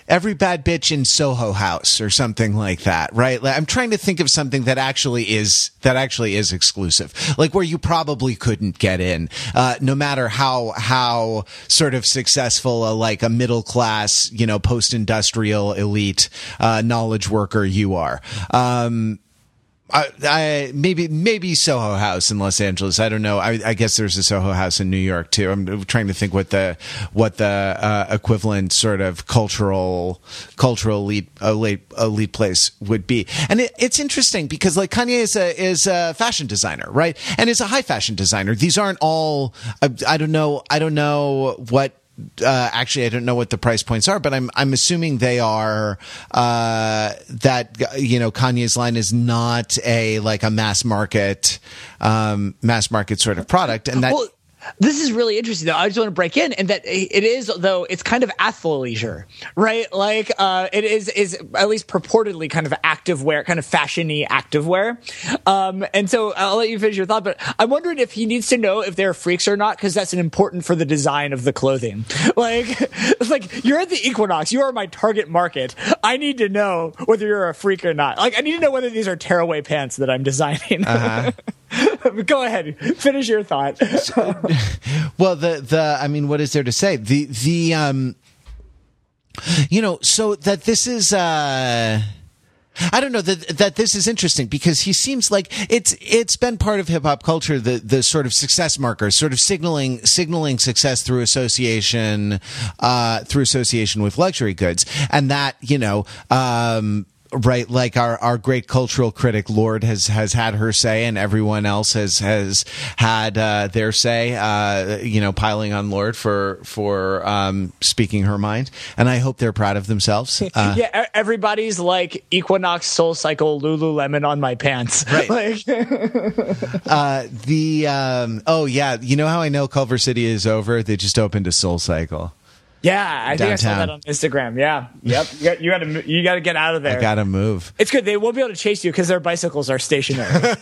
every bad bitch in Soho House or something like that, right? Like, I'm trying to think of something that actually is that actually is exclusive, like where you probably couldn't get in, uh, no matter how how sort of successful a like a middle class, you know, post industrial elite uh, knowledge worker you are. Um, I, I, maybe maybe Soho House in Los Angeles. I don't know. I, I, guess there's a Soho House in New York too. I'm trying to think what the what the uh, equivalent sort of cultural cultural elite elite, elite place would be. And it, it's interesting because like Kanye is a is a fashion designer, right? And is a high fashion designer. These aren't all. I, I don't know. I don't know what uh, actually I don't know what the price points are, but I'm I'm assuming they are uh, that you know Kanye's line is not a like a mass market um, mass market sort of product, and that. Well, this is really interesting though. I just want to break in and that it is though it's kind of athleisure, right? Like uh, it is is at least purportedly kind of active wear, kind of fashiony active wear. Um, and so I'll let you finish your thought, but I'm wondering if he needs to know if they're freaks or not because that's an important for the design of the clothing. (laughs) Like it's (laughs) like you're at the Equinox, you are my target market. I need to know whether you're a freak or not. Like I need to know whether these are tearaway pants that I'm designing. Uh-huh. (laughs) (laughs) Go ahead, finish your thought. well, the the I mean, what is there to say? The the um, you know, so that this is uh. I don't know that that this is interesting because he seems like it's it's been part of hip hop culture the the sort of success markers, sort of signaling signaling success through association uh, through association with luxury goods, and that you know um, right like our our great cultural critic Lorde has has had her say and everyone else has has had uh, their say uh, you know piling on Lorde for for um, speaking her mind. And i hope they're proud of themselves. Uh, yeah everybody's like equinox soul cycle lululemon on my pants. (laughs) Right. Like (laughs) uh, the um, oh yeah you know how i know culver city is over? They just opened a soul cycle yeah, I think I saw that on Instagram. Yeah, yep. You got, to you got to get out of there. I got to move. It's good. They won't be able to chase you because their bicycles are stationary. (laughs)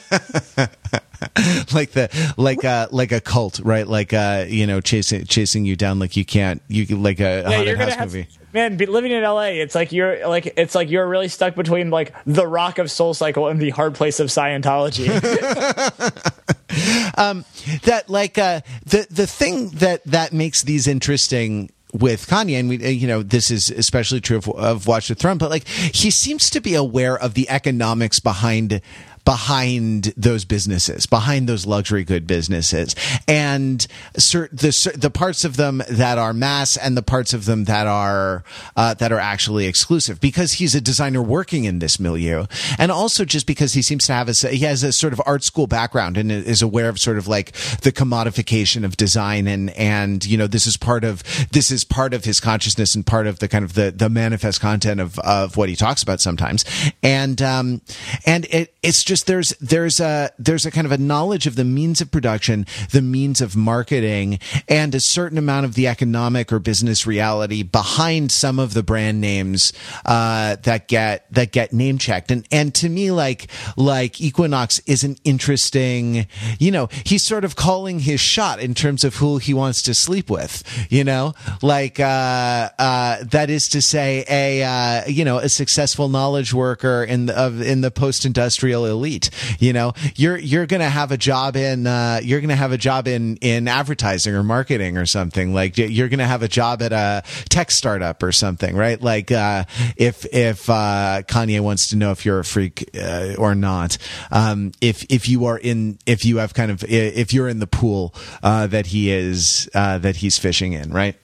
like the like uh like a cult, right? Like uh you know chasing chasing you down like you can't you like a, yeah, haunted house movie. Man, living in LA, it's like you're like it's like you're really stuck between like the rock of Soul Cycle and the hard place of Scientology. (laughs) (laughs) um, that like uh the the thing that that makes these interesting with Kanye, and we, uh, you know, this is especially true of, of Watch the Throne, but like he seems to be aware of the economics behind behind those businesses, behind those luxury good businesses, and the the parts of them that are mass and the parts of them that are uh, that are actually exclusive. Because he's a designer working in this milieu, and also just because he seems to have a he has a sort of art school background and is aware of sort of like the commodification of design and and you know this is part of this is part of his consciousness and part of the kind of the the manifest content of of what he talks about sometimes, and um and it it's just just there's there's a there's a kind of a knowledge of the means of production, the means of marketing, and a certain amount of the economic or business reality behind some of the brand names uh, that get that get name checked. And and to me, like like Equinox is an interesting, you know, he's sort of calling his shot in terms of who he wants to sleep with. You know, like uh, uh, that is to say, a uh, you know a successful knowledge worker in the, of in the post industrial elite elite. You know, you're you're going to have a job in uh, you're going to have a job in in advertising or marketing or something. Like you're going to have a job at a tech startup or something, right? Like uh, if if uh, Kanye wants to know if you're a freak uh, or not, um, if if you are in if you have kind of if you're in the pool uh, that he is uh, that he's fishing in, right?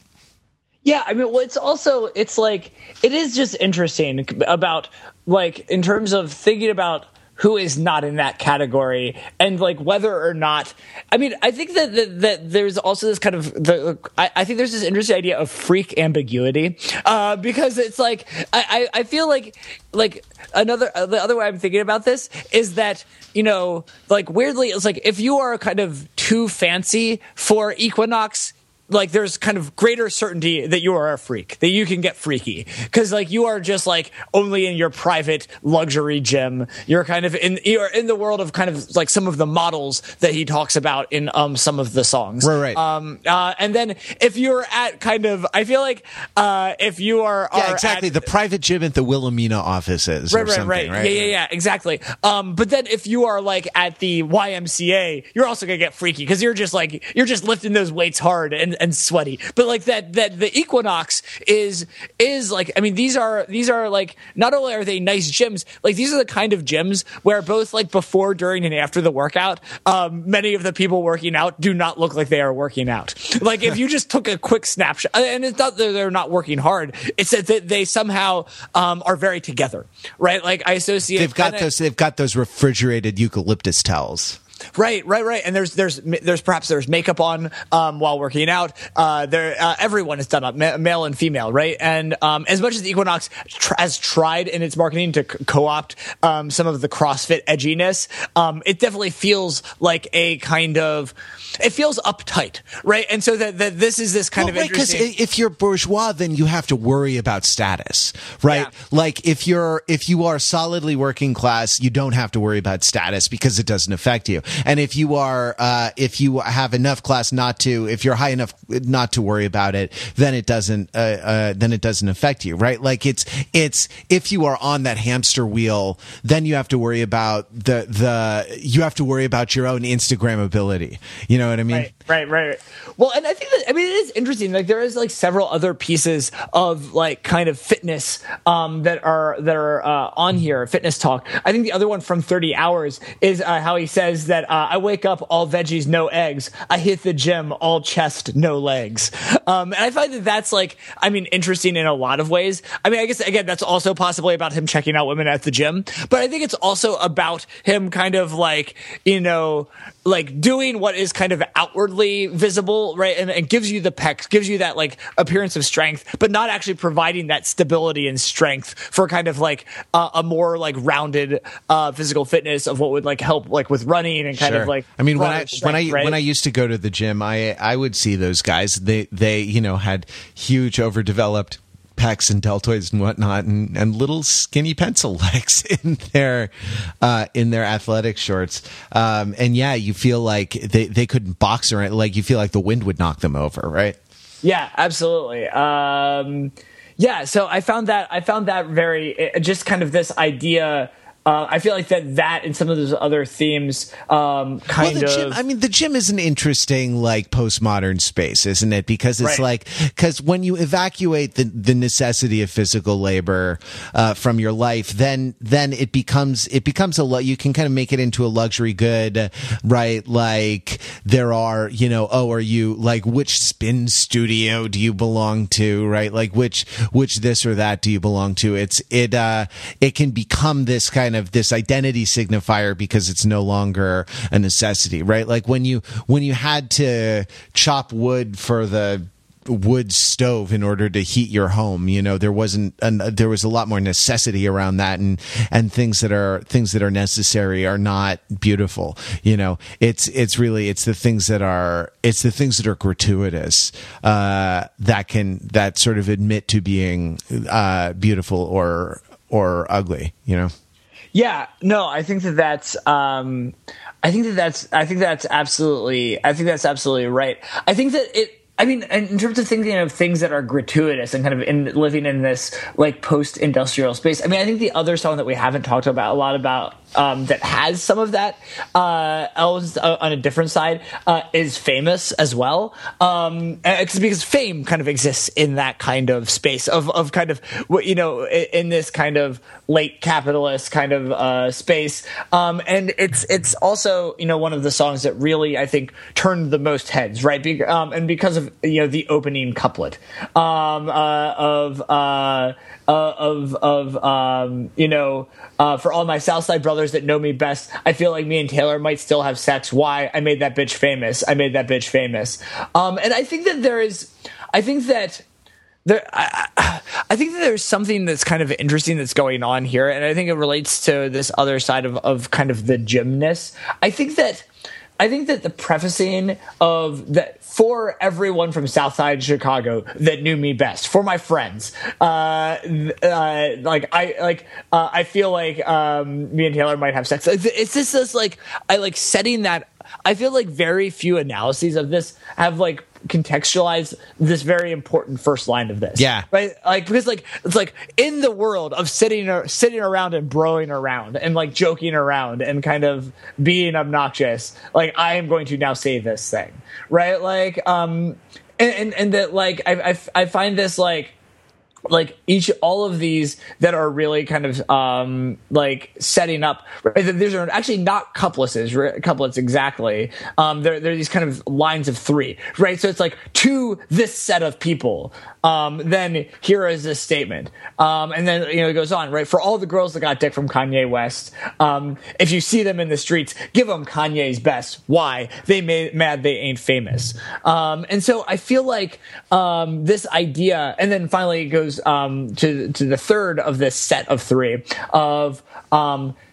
Yeah, I mean, well, it's also it's like it is just interesting about like in terms of thinking about who is not in that category and like whether or not i mean i think that that, that there's also this kind of the I, I, think there's this interesting idea of freak ambiguity uh, because it's like I, I, feel like like another uh, the other way i'm thinking about this is that you know like weirdly it's like if you are kind of too fancy for equinox like there's kind of greater certainty that you are a freak, that you can get freaky. Cause like you are just like only in your private luxury gym. You're kind of in, you're in the world of kind of like some of the models that he talks about in, um, some of the songs. Right, right. Um, uh, and then if you're at kind of, I feel like, uh, if you are, yeah, are exactly. At, the private gym at the Wilhelmina offices. Right, right, right, right. Yeah, yeah, yeah, exactly. Um, but then if you are like at the YMCA, you're also gonna get freaky because you're just like, you're just lifting those weights hard and, and sweaty. But like that that the Equinox is is like I mean these are these are like not only are they nice gyms, like these are the kind of gyms where both like before, during, and after the workout, um, many of the people working out do not look like they are working out. Like if you just took a quick snapshot, and it's not that they're not working hard, it's that they somehow um, are very together, right? Like I associate they've got those they've got those refrigerated eucalyptus towels. Right, right, right. And there's there's there's perhaps there's makeup on um, while working out. Uh, there, uh, everyone is done up, ma- male and female, right? And um, as much as Equinox tr- has tried in its marketing to c- co-opt um, some of the CrossFit edginess, um, it definitely feels like a kind of it feels uptight, right? And so that, that this is this kind well, of right, because if you're bourgeois, then you have to worry about status, right? Yeah. Like if you're if you are solidly working class, you don't have to worry about status because it doesn't affect you. And if you are uh, if you have enough class not to, if you're high enough not to worry about it, then it doesn't uh, uh, then it doesn't affect you, right? Like it's it's if you are on that hamster wheel, then you have to worry about the the you have to worry about your own Instagram ability. You know what I mean? Right, right, right. Well, and I think that I mean it is interesting. Like there is like several other pieces of like kind of fitness um, that are that are uh, on here. Fitness talk. I think the other one from Thirty Hours is uh, how he says that uh, I wake up all veggies, no eggs. I hit the gym, all chest, no legs. Um, and I find that that's like I mean interesting in a lot of ways. I mean I guess again that's also possibly about him checking out women at the gym, but I think it's also about him kind of like you know like doing what is kind of outwardly visible, right? And, and gives you the pecs, gives you that like appearance of strength, but not actually providing that stability and strength for kind of like uh, a more like rounded uh, physical fitness of what would like help like with running and kind sure. of like. I mean, when I strength, when I right? when I used to go to the gym, I I would see those guys. They they you know had huge overdeveloped pecs and deltoids and whatnot, and, and little skinny pencil (laughs) legs in their uh, in their athletic shorts. Um, and yeah, you feel like they they couldn't box or like you feel like the wind would knock them over, right? Yeah, absolutely. Um, yeah, so I found that I found that very just kind of this idea uh, I feel like that that and some of those other themes um, kind well, of. Gym, I mean, the gym is an interesting like postmodern space, isn't it? Because it's right. like because when you evacuate the the necessity of physical labor uh, from your life, then then it becomes it becomes a you can kind of make it into a luxury good, right? Like there are you know oh are you like which spin studio do you belong to, right? Like which which this or that do you belong to? It's it uh it can become this kind kind of this identity signifier because it's no longer a necessity, right? Like when you when you had to chop wood for the wood stove in order to heat your home you know there wasn't an, there was a lot more necessity around that and and things that are things that are necessary are not beautiful you know it's it's really it's the things that are it's the things that are gratuitous uh, that can that sort of admit to being uh, beautiful or or ugly you know yeah, no, I think that that's. Um, I think that that's. I think that's absolutely. I think that's absolutely right. I think that it. I mean, in terms of thinking of things that are gratuitous and kind of in living in this like post-industrial space. I mean, I think the other song that we haven't talked about a lot about um, that has some of that uh, elves uh, on a different side uh, is famous as well um, because fame kind of exists in that kind of space of, of kind of you know in this kind of late capitalist kind of uh, space um, and it's it's also you know one of the songs that really I think turned the most heads right Be- um, and because of you know the opening couplet um, uh, of uh, of of um, you know for all my Southside brothers that know me best, I feel like me and Taylor might still have sex. Why? I made that bitch famous. I made that bitch famous. Um, and I think that there is, I think that there, I, I, think that there's something that's kind of interesting that's going on here, and I think it relates to this other side of, of kind of the gymness. I think that I think that the prefacing of that for everyone from Southside Chicago that knew me best, for my friends, uh, uh, like I like uh, I feel like um, me and Taylor might have sex. It's just this like I like setting that. I feel like very few analyses of this have like contextualize this very important first line of this. Yeah. Right. Like because like it's like in the world of sitting or sitting around and broing around and like joking around and kind of being obnoxious. Like I am going to now say this thing. Right. Like um and and, and that like I, I I find this like like each all of these that are really kind of um like setting up right these are actually not couplets couplets exactly. Um they're, they're these kind of lines of three right? So it's like to this set of people um then here is this statement. Um and then you know it goes on right? For all the girls that got dick from kanye west um if you see them in the streets give them kanye's best. Why? They made mad they ain't famous. Um and so i feel like um this idea and then finally it goes um, to to the third of this set of three of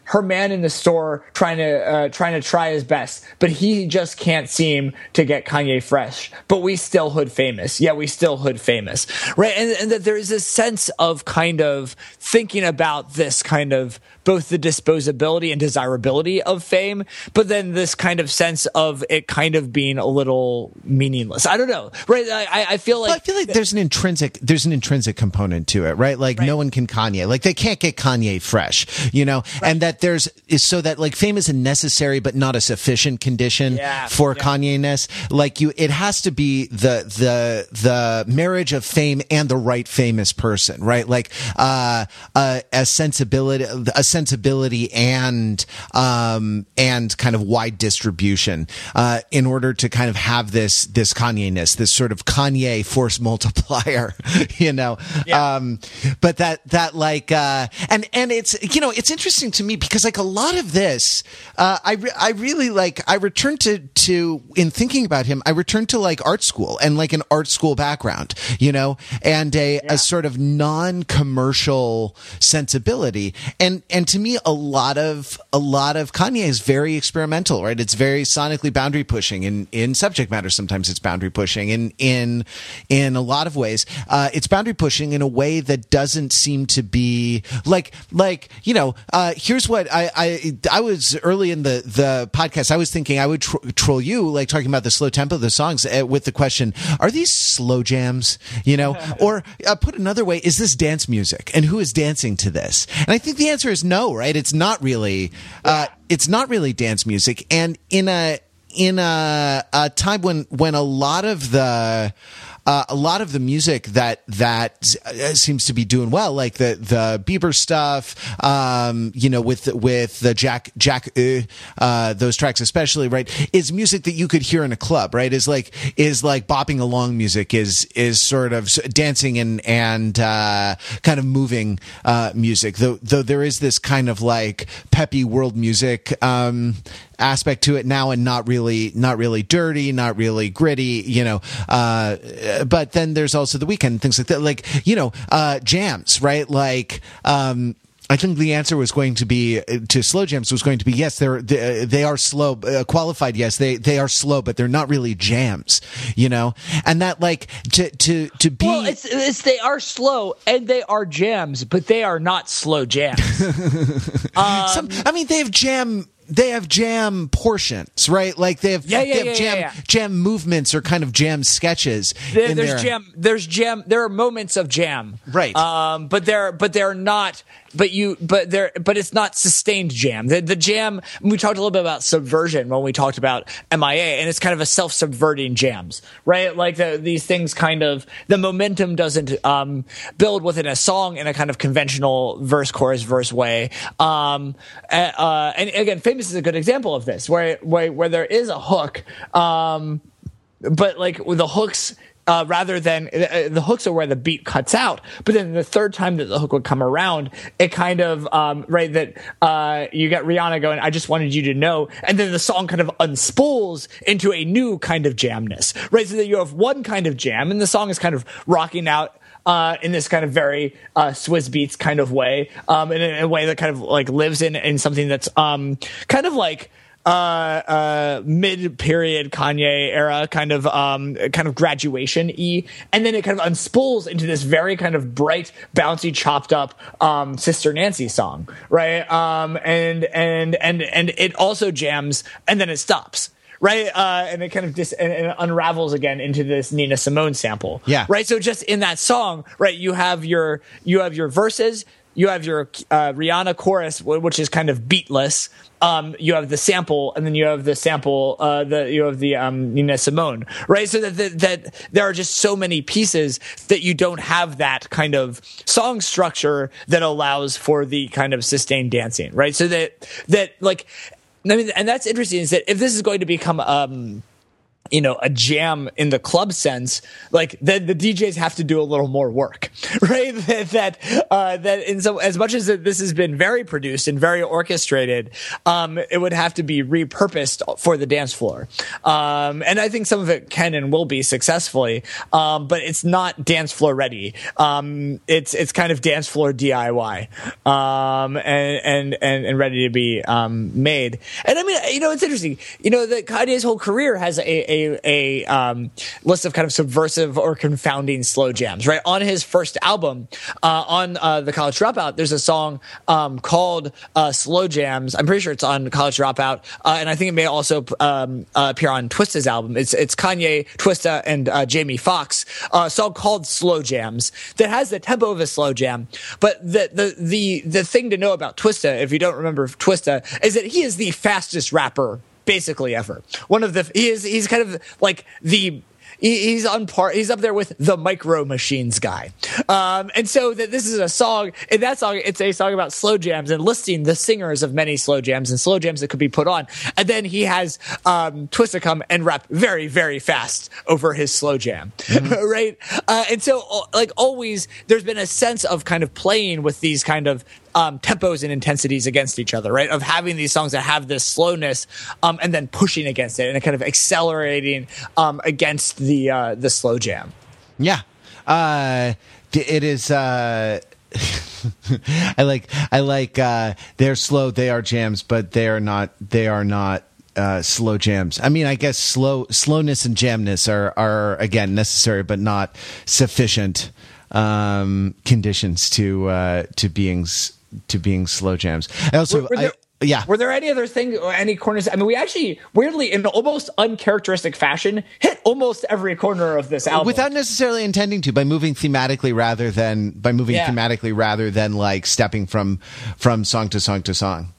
her man in the store trying to uh, trying to try his best, but he just can't seem to get Kanye fresh. But we still hood famous. Yeah, we still hood famous, right? And, and that there is this sense of kind of thinking about this kind of both the disposability and desirability of fame, but then this kind of sense of it kind of being a little meaningless. I don't know, right? I, I feel like well, I feel like there's an intrinsic there's an intrinsic component to it, right? Like right. no one can Kanye, like they can't get Kanye fresh, you know, right. and that there's is so that like fame is a necessary but not a sufficient condition yeah. for yeah. Kanye ness. Like you, it has to be the the the marriage of fame and the right famous person, right? Like uh, a, a sensibility, a sensibility and um, and kind of wide distribution uh, in order to kind of have this this Kanye ness, this sort of Kanye force (laughs) multiplier, you know. Yeah. Um, but that that like uh, and and it's you know it's interesting to me because like a lot of this, uh, I re- I really like. I returned to to in thinking about him. I returned to like art school and like an art school background, you know, and a yeah. a sort of non commercial sensibility and and and to me, a lot of a lot of Kanye is very experimental, right? It's very sonically boundary pushing in in subject matter. Sometimes it's boundary pushing in in in a lot of ways. Uh, it's boundary pushing in a way that doesn't seem to be like like you know. Uh, here's what I I I was early in the the podcast. I was thinking I would tr- troll you like talking about the slow tempo of the songs uh, with the question: Are these slow jams? You know, (laughs) or uh, put another way, is this dance music? And who is dancing to this? And I think the answer is no, right? It's not really, uh, it's not really dance music. And in a, in a, a time when, when a lot of the, uh, a lot of the music that that uh, seems to be doing well, like the the Bieber stuff, um, you know, with with the Jack Jack uh, uh, those tracks especially, right, is music that you could hear in a club, right? Is like is like bopping along music, is is sort of dancing and and uh, kind of moving uh, music. Though though there is this kind of like peppy world music. Um, aspect to it now and not really not really dirty not really gritty you know uh, but then there's also the Weeknd things like that. Like you know uh, jams right? Like um, I think the answer was going to be uh, to slow jams was going to be yes they're they, they are slow uh, qualified yes they they are slow but they're not really jams you know? And that like to to to be well it's, it's they are slow and they are jams but they are not slow jams. (laughs) Um, Some, I mean they have jam they have jam portions, right? Like they have, yeah, yeah, they have yeah, jam yeah, jam movements or kind of jam sketches. There, there's there. jam. There's jam. There are moments of jam, right? Um, but they're but they're not but you but there but it's not sustained jam. The, the jam we talked a little bit about subversion when we talked about M.I.A. and it's kind of a self-subverting jams right? Like the, these things kind of the momentum doesn't um, build within a song in a kind of conventional verse chorus verse way. Um, uh, and again famous is a good example of this where where, where there is a hook um, but like the hooks uh, rather than uh, the hooks are where the beat cuts out. But then the third time that the hook would come around, it kind of um, right that uh, you get Rihanna going. I just wanted you to know, and then the song kind of unspools into a new kind of jamness, right? So that you have one kind of jam, and the song is kind of rocking out uh, in this kind of very uh, Swizz Beatz kind of way, um, in, a, in, a, way that kind of like lives in in something that's um, kind of like uh, uh, mid period Kanye era kind of um, kind of graduation e, and then it kind of unspools into this very kind of bright, bouncy, chopped up um, Sister Nancy song, right? Um, and and and and it also jams, and then it stops right? Uh, and it kind of dis- and, and unravels again into this Nina Simone sample. Yeah. Right. So just in that song, right, you have your you have your verses, you have your uh, Rihanna chorus, which is kind of beatless. Um, you have the sample, and then you have the sample, uh, the you have the um, Nina Simone, right? So that, that that there are just so many pieces that you don't have that kind of song structure that allows for the kind of sustained dancing, right? So that that like, I mean, and that's interesting is that if this is going to become um you know a jam in the club sense like the, the djs have to do a little more work (laughs) right? (laughs) That that uh, that in so as much as this has been very produced and very orchestrated um, it would have to be repurposed for the dance floor. Um, and i think some of it can and will be successfully um, but it's not dance floor ready. Um, it's it's kind of dance floor diy um, and, and and and ready to be um, made. And i mean you know it's interesting. You know that kanye's whole career has a, a a um, list of kind of subversive or confounding slow jams. Right on his first album, uh, on uh, the College Dropout, there's a song um, called uh, "Slow Jams." I'm pretty sure it's on College Dropout, uh, and I think it may also um, uh, appear on Twista's album. It's it's Kanye, Twista, and uh, Jamie Foxx. a song called "Slow Jams" that has the tempo of a slow jam. But the the the the thing to know about Twista, if you don't remember Twista, is that he is the fastest rapper basically ever. One of the he is he's kind of like the he's on par. He's up there with the Micro Machines guy. Um, and so that this is a song. In that song, it's a song about slow jams and listing the singers of many slow jams and slow jams that could be put on. And then he has um, Twista come and rap very very fast over his slow jam, mm-hmm. (laughs) right? Uh, and so like always, there's been a sense of kind of playing with these kind of um, tempos and intensities against each other, right? Of having these songs that have this slowness, um, and then pushing against it and kind of accelerating um, against the uh, the slow jam. Yeah, uh, it is. Uh... (laughs) I like I like uh, they're slow. They are jams, but they are not. They are not uh, slow jams. I mean, I guess slow slowness and jamness are are again necessary, but not sufficient um, conditions to uh, to being to being slow jams. I also. Were, were there, I, yeah. Were there any other thing or any corners? I mean, we actually weirdly, in almost uncharacteristic fashion, hit almost every corner of this album without necessarily intending to by moving thematically rather than by moving yeah. thematically rather than like stepping from from song to song to song.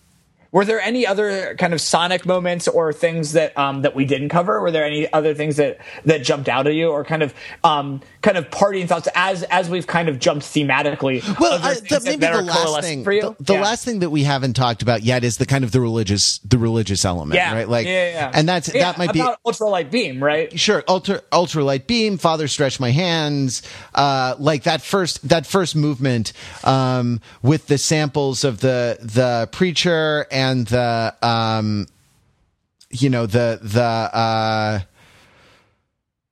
Were there any other kind of sonic moments or things that um, that we didn't cover? Were there any other things that that jumped out at you, or kind of um, kind of parting thoughts as as we've kind of jumped thematically? Well, I, the, maybe the last thing, the, the yeah. last thing that we haven't talked about yet is the kind of the religious the religious element, yeah. right? Like, yeah, yeah, and that's that might be ultralight beam, right? Sure, ultra ultralight beam. Father, stretch my hands. Uh, like that first that first movement um, with the samples of the the preacher and the um, you know the the uh,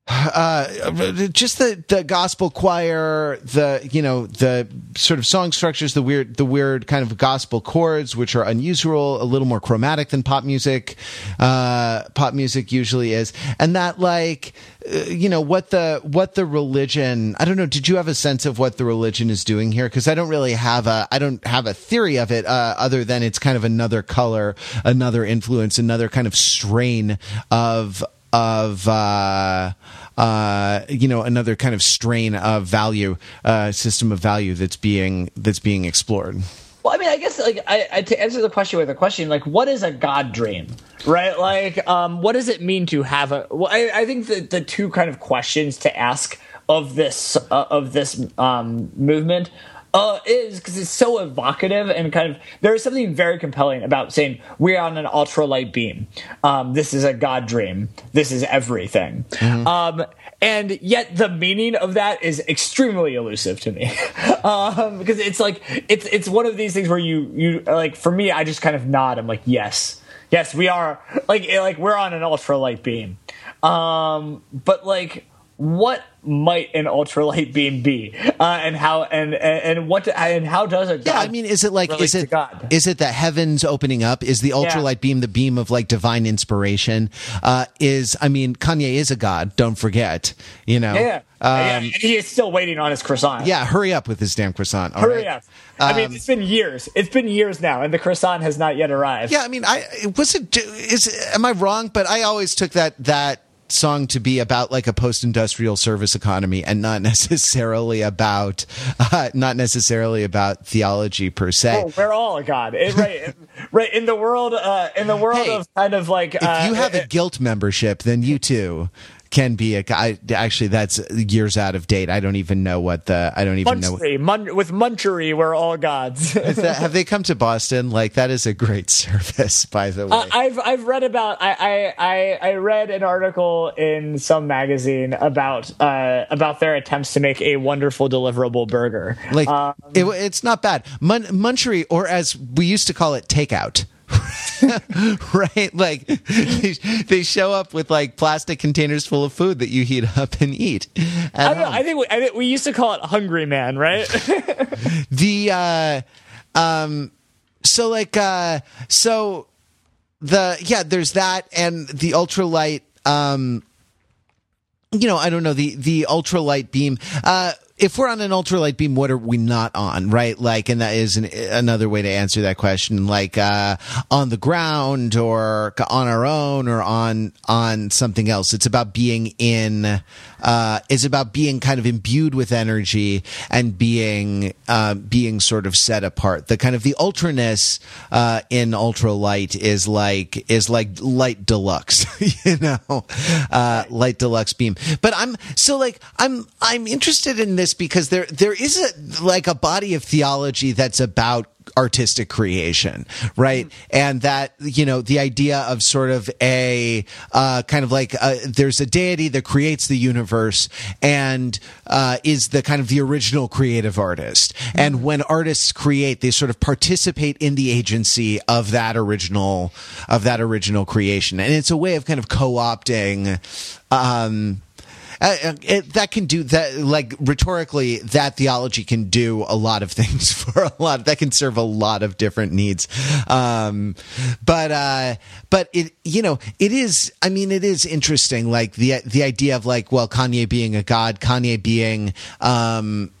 uh, just the the gospel choir, the you know the sort of song structures, the weird the weird kind of gospel chords, which are unusual, a little more chromatic than pop music. Uh, pop music usually is, and that like uh, you know what the what the religion. I don't know. Did you have a sense of what the religion is doing here? Because I don't really have a I don't have a theory of it uh, other than it's kind of another color, another influence, another kind of strain of of uh, you know another kind of strain of value uh, system of value that's being that's being explored. Well, I mean, I guess like I, I, to answer the question with a question, like what is a God dream, right? Like, um, what does it mean to have a? Well, I, I think the the two kind of questions to ask of this uh, of this um, movement uh, is because it's so evocative and kind of there is something very compelling about saying we're on an ultralight beam. Um, this is a god dream. This is everything. Mm-hmm. Um, and yet the meaning of that is extremely elusive to me (laughs) um, because it's like it's it's one of these things where you you like for me I just kind of nod. I'm like yes. Yes, we are like like we're on an ultralight beam. Um, but like what might an ultralight beam be uh, and how and and what and how does it yeah i mean is it like is it is it the heavens opening up is the ultralight yeah. beam the beam of like divine inspiration uh, is i mean kanye is a god don't forget you know yeah um, yeah, and he is still waiting on his croissant. Yeah, hurry up with his damn croissant. hurry right? up. I mean, um, it's been years. It's been years now, and the croissant has not yet arrived. Yeah, I mean, I was it. Is am I wrong? But I always took that that song to be about like a post-industrial service economy and not (laughs) necessarily about uh, not necessarily about theology per se. Oh, we're all a god, it, right? (laughs) right in the world, uh, in the world hey, of kind of like if uh, you have a Gilt membership, then you too can be a guy. Actually, that's years out of date. I don't even know what the. I don't even Munchery, know. Mun, with Munchery, we're all gods. (laughs) that, have they come to Boston? Like that is a great (laughs) service, by the way. Uh, I've I've read about. I, I I read an article in some magazine about uh, about their attempts to make a wonderful deliverable burger. Like um, it, it's not bad. Mun, Munchery, or as we used to call it, takeout. (laughs) right? Like they, they, show up with like plastic containers full of food that you heat up and eat. I, know, I, think we, I think we used to call it Hungry Man, right? (laughs) the uh, um, so like uh, so the yeah, there's that and the ultralight. Um, you know, I don't know the the ultralight beam. Uh, if we're on an ultralight beam, what are we not on, right? Like, and that is an, another way to answer that question, like, uh, on the ground or on our own or on, on something else. It's about being in, uh, is about being kind of imbued with energy and being, uh, being sort of set apart. The kind of the ultraness, uh, in ultralight is like, is like light deluxe, (laughs) you know, uh, light deluxe beam. But I'm, so like, I'm, I'm interested in this this because there there is a like a body of theology that's about artistic creation, right? Mm. And that, you know, the idea of sort of a, uh, kind of like, uh, there's a deity that creates the universe and, uh, is the kind of the original creative artist. Mm. And when artists create, they sort of participate in the agency of that original, of that original creation. And it's a way of kind of co-opting, um, uh, uh, it, that can do that. Like rhetorically, that theology can do a lot of (laughs) things for a lot. That can serve a lot of different needs. Um, but uh, but it you know it is. I mean, it is interesting. Like the the idea of like well, Kanye being a god, Kanye being um,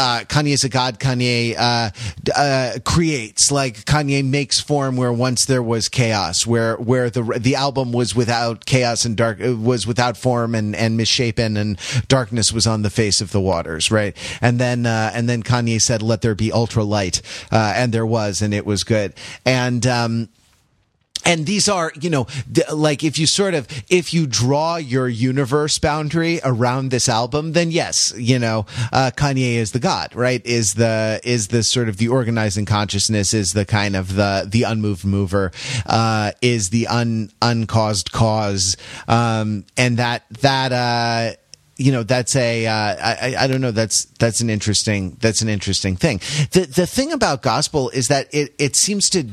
uh, Kanye is a god. Kanye uh, uh, creates, like Kanye makes form where once there was chaos, where where the the album was without chaos and dark uh, was without form and and misshapen, and darkness was on the face of the waters, right? And then uh, and then Kanye said, "Let there be ultra light," uh, and there was, and it was good. And um, and these are you know like if you sort of if you draw your universe boundary around this album then yes you know uh, kanye is the god right? Is the is the sort of the organizing consciousness is the kind of the the unmoved mover uh, is the un uncaused cause. Um, and that that uh you know that's a uh, I, I don't know that's that's an interesting that's an interesting thing. The the thing about gospel is that it it seems to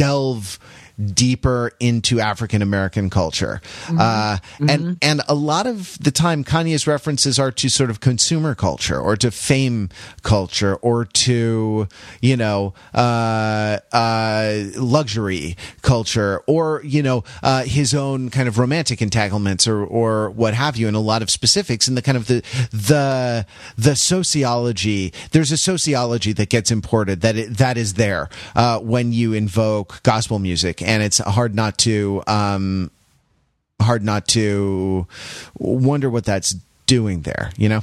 delve deeper into African American culture. Mm-hmm. Uh, mm-hmm. and and a lot of the time Kanye's references are to sort of consumer culture or to fame culture or to you know uh, uh, luxury culture or you know uh, his own kind of romantic entanglements or or what have you and a lot of specifics and the kind of the the the sociology there's a sociology that gets imported that it, that is there uh, when you invoke gospel music and it's hard not to um, hard not to wonder what that's doing there. You know.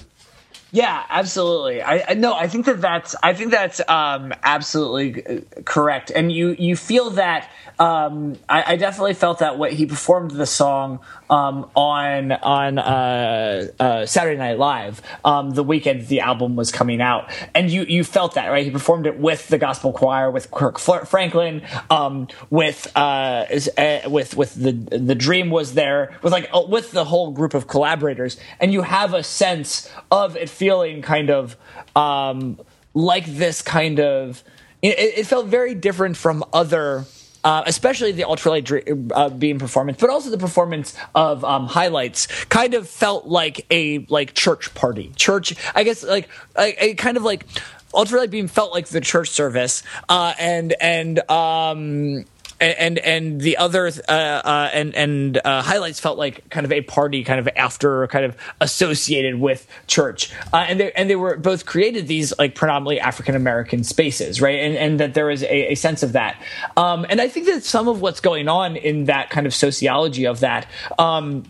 Yeah, absolutely. I, I no, I think that that's I think that's um, absolutely uh, correct. And you you feel that um, I, I, definitely felt that way. He performed the song um, on on uh, uh, Saturday Night Live um, the weekend the album was coming out, and you you felt that right. He performed it with the gospel choir, with Kirk Franklin, um, with uh, uh, with with the the Dream was there, with like uh, with the whole group of collaborators, and you have a sense of it feeling kind of um, like this kind of. It, it felt very different from other uh, especially the ultralight uh, beam performance, but also the performance of um, highlights, kind of felt like a like church party. Church, I guess, like a, a kind of like ultralight beam felt like the church service, uh, and and um, and and the other uh, uh, and and uh, highlights felt like kind of a party kind of after kind of associated with church. Uh, and they and they were both created these like predominantly African American spaces right? And and that there is a, a sense of that. Um, and I think that some of what's going on in that kind of sociology of that um,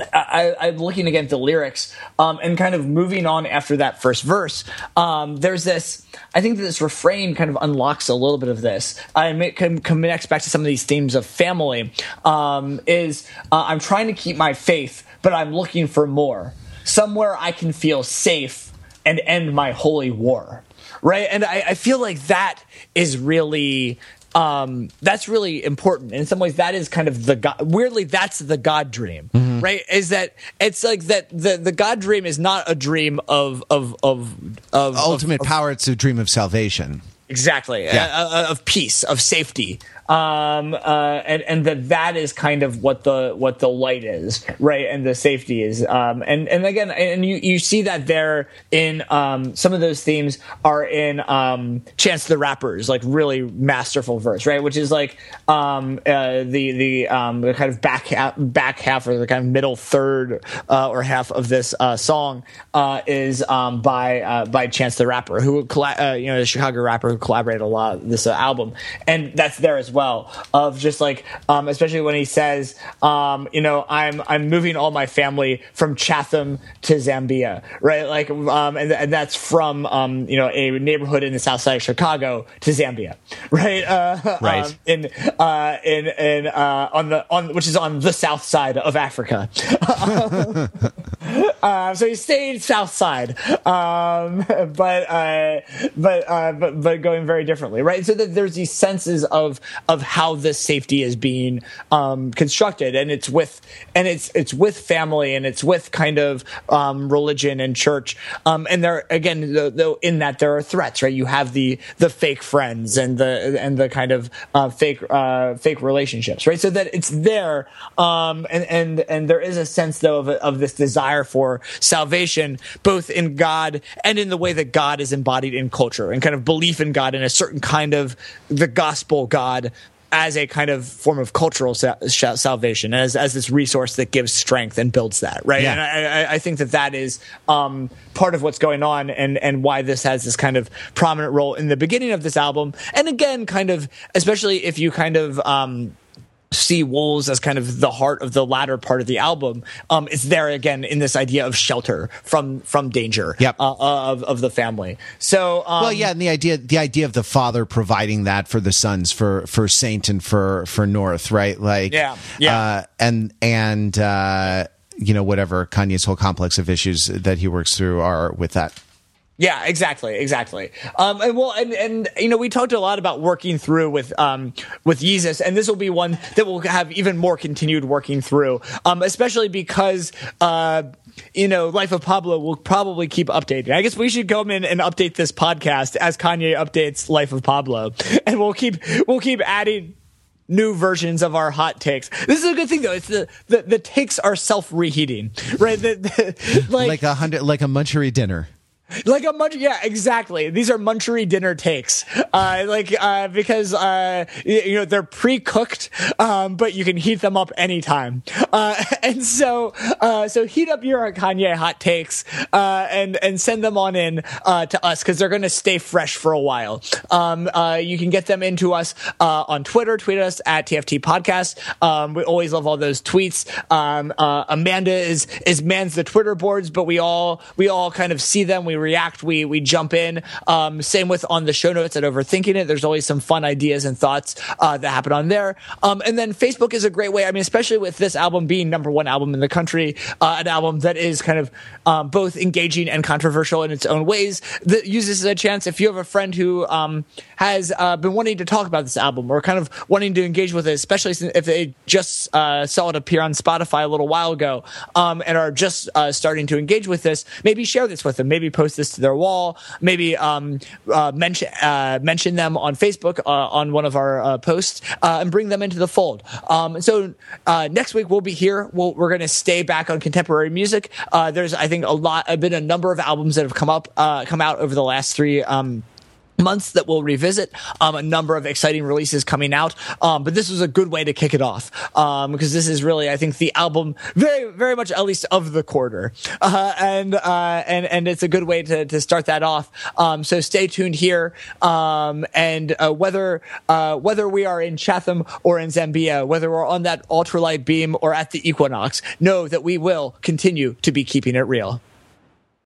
I, am looking again at the lyrics um, and kind of moving on after that first verse. Um, there's this, I think that this refrain kind of unlocks a little bit of this. I it connects back to some of these themes of family. Um, is uh, I'm trying to keep my faith, but I'm looking for more. Somewhere I can feel safe and end my holy war. Right. And I, I feel like that is really um, that's really important. In some ways, that is kind of the God, weirdly, that's the God dream, mm-hmm. right? Is that it's like that the, the God dream is not a dream of, of, of, of ultimate of, power. It's a dream of salvation. Exactly. Yeah. Uh, uh, of peace, of safety, um, uh, and and that that is kind of what the what the light is, right? And the safety is, um, and and again, and you you see that there in um, some of those themes are in um, Chance the Rapper's like really masterful verse, right? Which is like um, uh, the the um, the kind of back half, back half or the kind of middle third uh, or half of this uh, song uh, is um, by uh, by Chance the Rapper, who uh, you know the Chicago rapper who collaborated a lot this uh, album, and that's there as well well of just like um, especially when he says um, you know i'm i'm moving all my family from chatham to zambia right? Like um, and, and that's from um, you know a neighborhood in the south side of chicago to zambia (laughs) right? Uh, right. um, in uh, in in uh, on the on which is on the south side of africa. (laughs) (laughs) Uh, so he stayed south side um, but uh, but uh, but but going very differently right? So that there's these senses of of how this safety is being um, constructed, and it's with and it's it's with family and it's with kind of um, religion and church, um, and there again, though in that there are threats, right? You have the the fake friends and the and the kind of uh, fake uh, fake relationships, right? So that it's there, um, and and and there is a sense though of of this desire for salvation, both in God and in the way that God is embodied in culture, and kind of belief in God in a certain kind of the gospel God as a kind of form of cultural sa- salvation, as as this resource that gives strength and builds that, right? Yeah. And I, I, think that that is um, part of what's going on, and and why this has this kind of prominent role in the beginning of this album, and again, kind of especially if you kind of um, see wolves as kind of the heart of the latter part of the album um, it's there again in this idea of shelter from from danger yep. uh, of, of the family. So um, well yeah and the idea the idea of the father providing that for the sons for for saint and for for north right? Like yeah yeah. uh, and and uh, you know whatever kanye's whole complex of issues that he works through are with that yeah, exactly, exactly. Um, and well, and, and you know, we talked a lot about working through with um, with Yeezus, and this will be one that will have even more continued working through, um, especially because. Uh, you know, Life of Pablo will probably keep updating. I guess we should come in and update this podcast as Kanye updates Life of Pablo, (laughs) and we'll keep we'll keep adding new versions of our hot takes. This is a good thing though. It's the the, the takes are self reheating, right? The, the, (laughs) like, like a hundred, like a munchery dinner. Like a munch, yeah, exactly. These are munchery dinner takes, uh, like uh, because uh, you know they're pre-cooked, um, but you can heat them up anytime. Uh, (laughs) and so, uh, so heat up your Kanye hot takes uh, and and send them on in to us because they're going to stay fresh for a while. Um, you can get them into us on Twitter. Tweet us at TFT Podcast. Um, we always love all those tweets. Um, Amanda is is mans the Twitter boards, but we all we all kind of see them. We react, we we jump in. Um, same with on the show notes at Overthinking It. There's always some fun ideas and thoughts uh, that happen on there. Um, and then Facebook is a great way. I mean, especially with this album being number one album in the country, uh, an album that is kind of um, both engaging and controversial in its own ways. That uses as a chance if you have a friend who um, has uh, been wanting to talk about this album or kind of wanting to engage with it, especially if they just uh, saw it appear on Spotify a little while ago um, and are just uh, starting to engage with this. Maybe share this with them. Maybe post post this to their wall, maybe um, uh, mention uh, mention them on Facebook uh, on one of our uh, posts, uh, and bring them into the fold. Um, so next week we'll be here. we we are going to stay back on contemporary music. there's I think a lot, been a number of albums that have come up, come out over the last three. Um, months that we'll revisit. Um, a number of exciting releases coming out. Um, but this was a good way to kick it off. Um, because this is really i think the album very very much at least of the quarter. Uh, and uh, and and it's a good way to, to start that off. Um, so stay tuned here. Um, and uh, whether uh, whether we are in chatham or in zambia whether we're on that ultralight beam or at the equinox know that we will continue to be keeping it real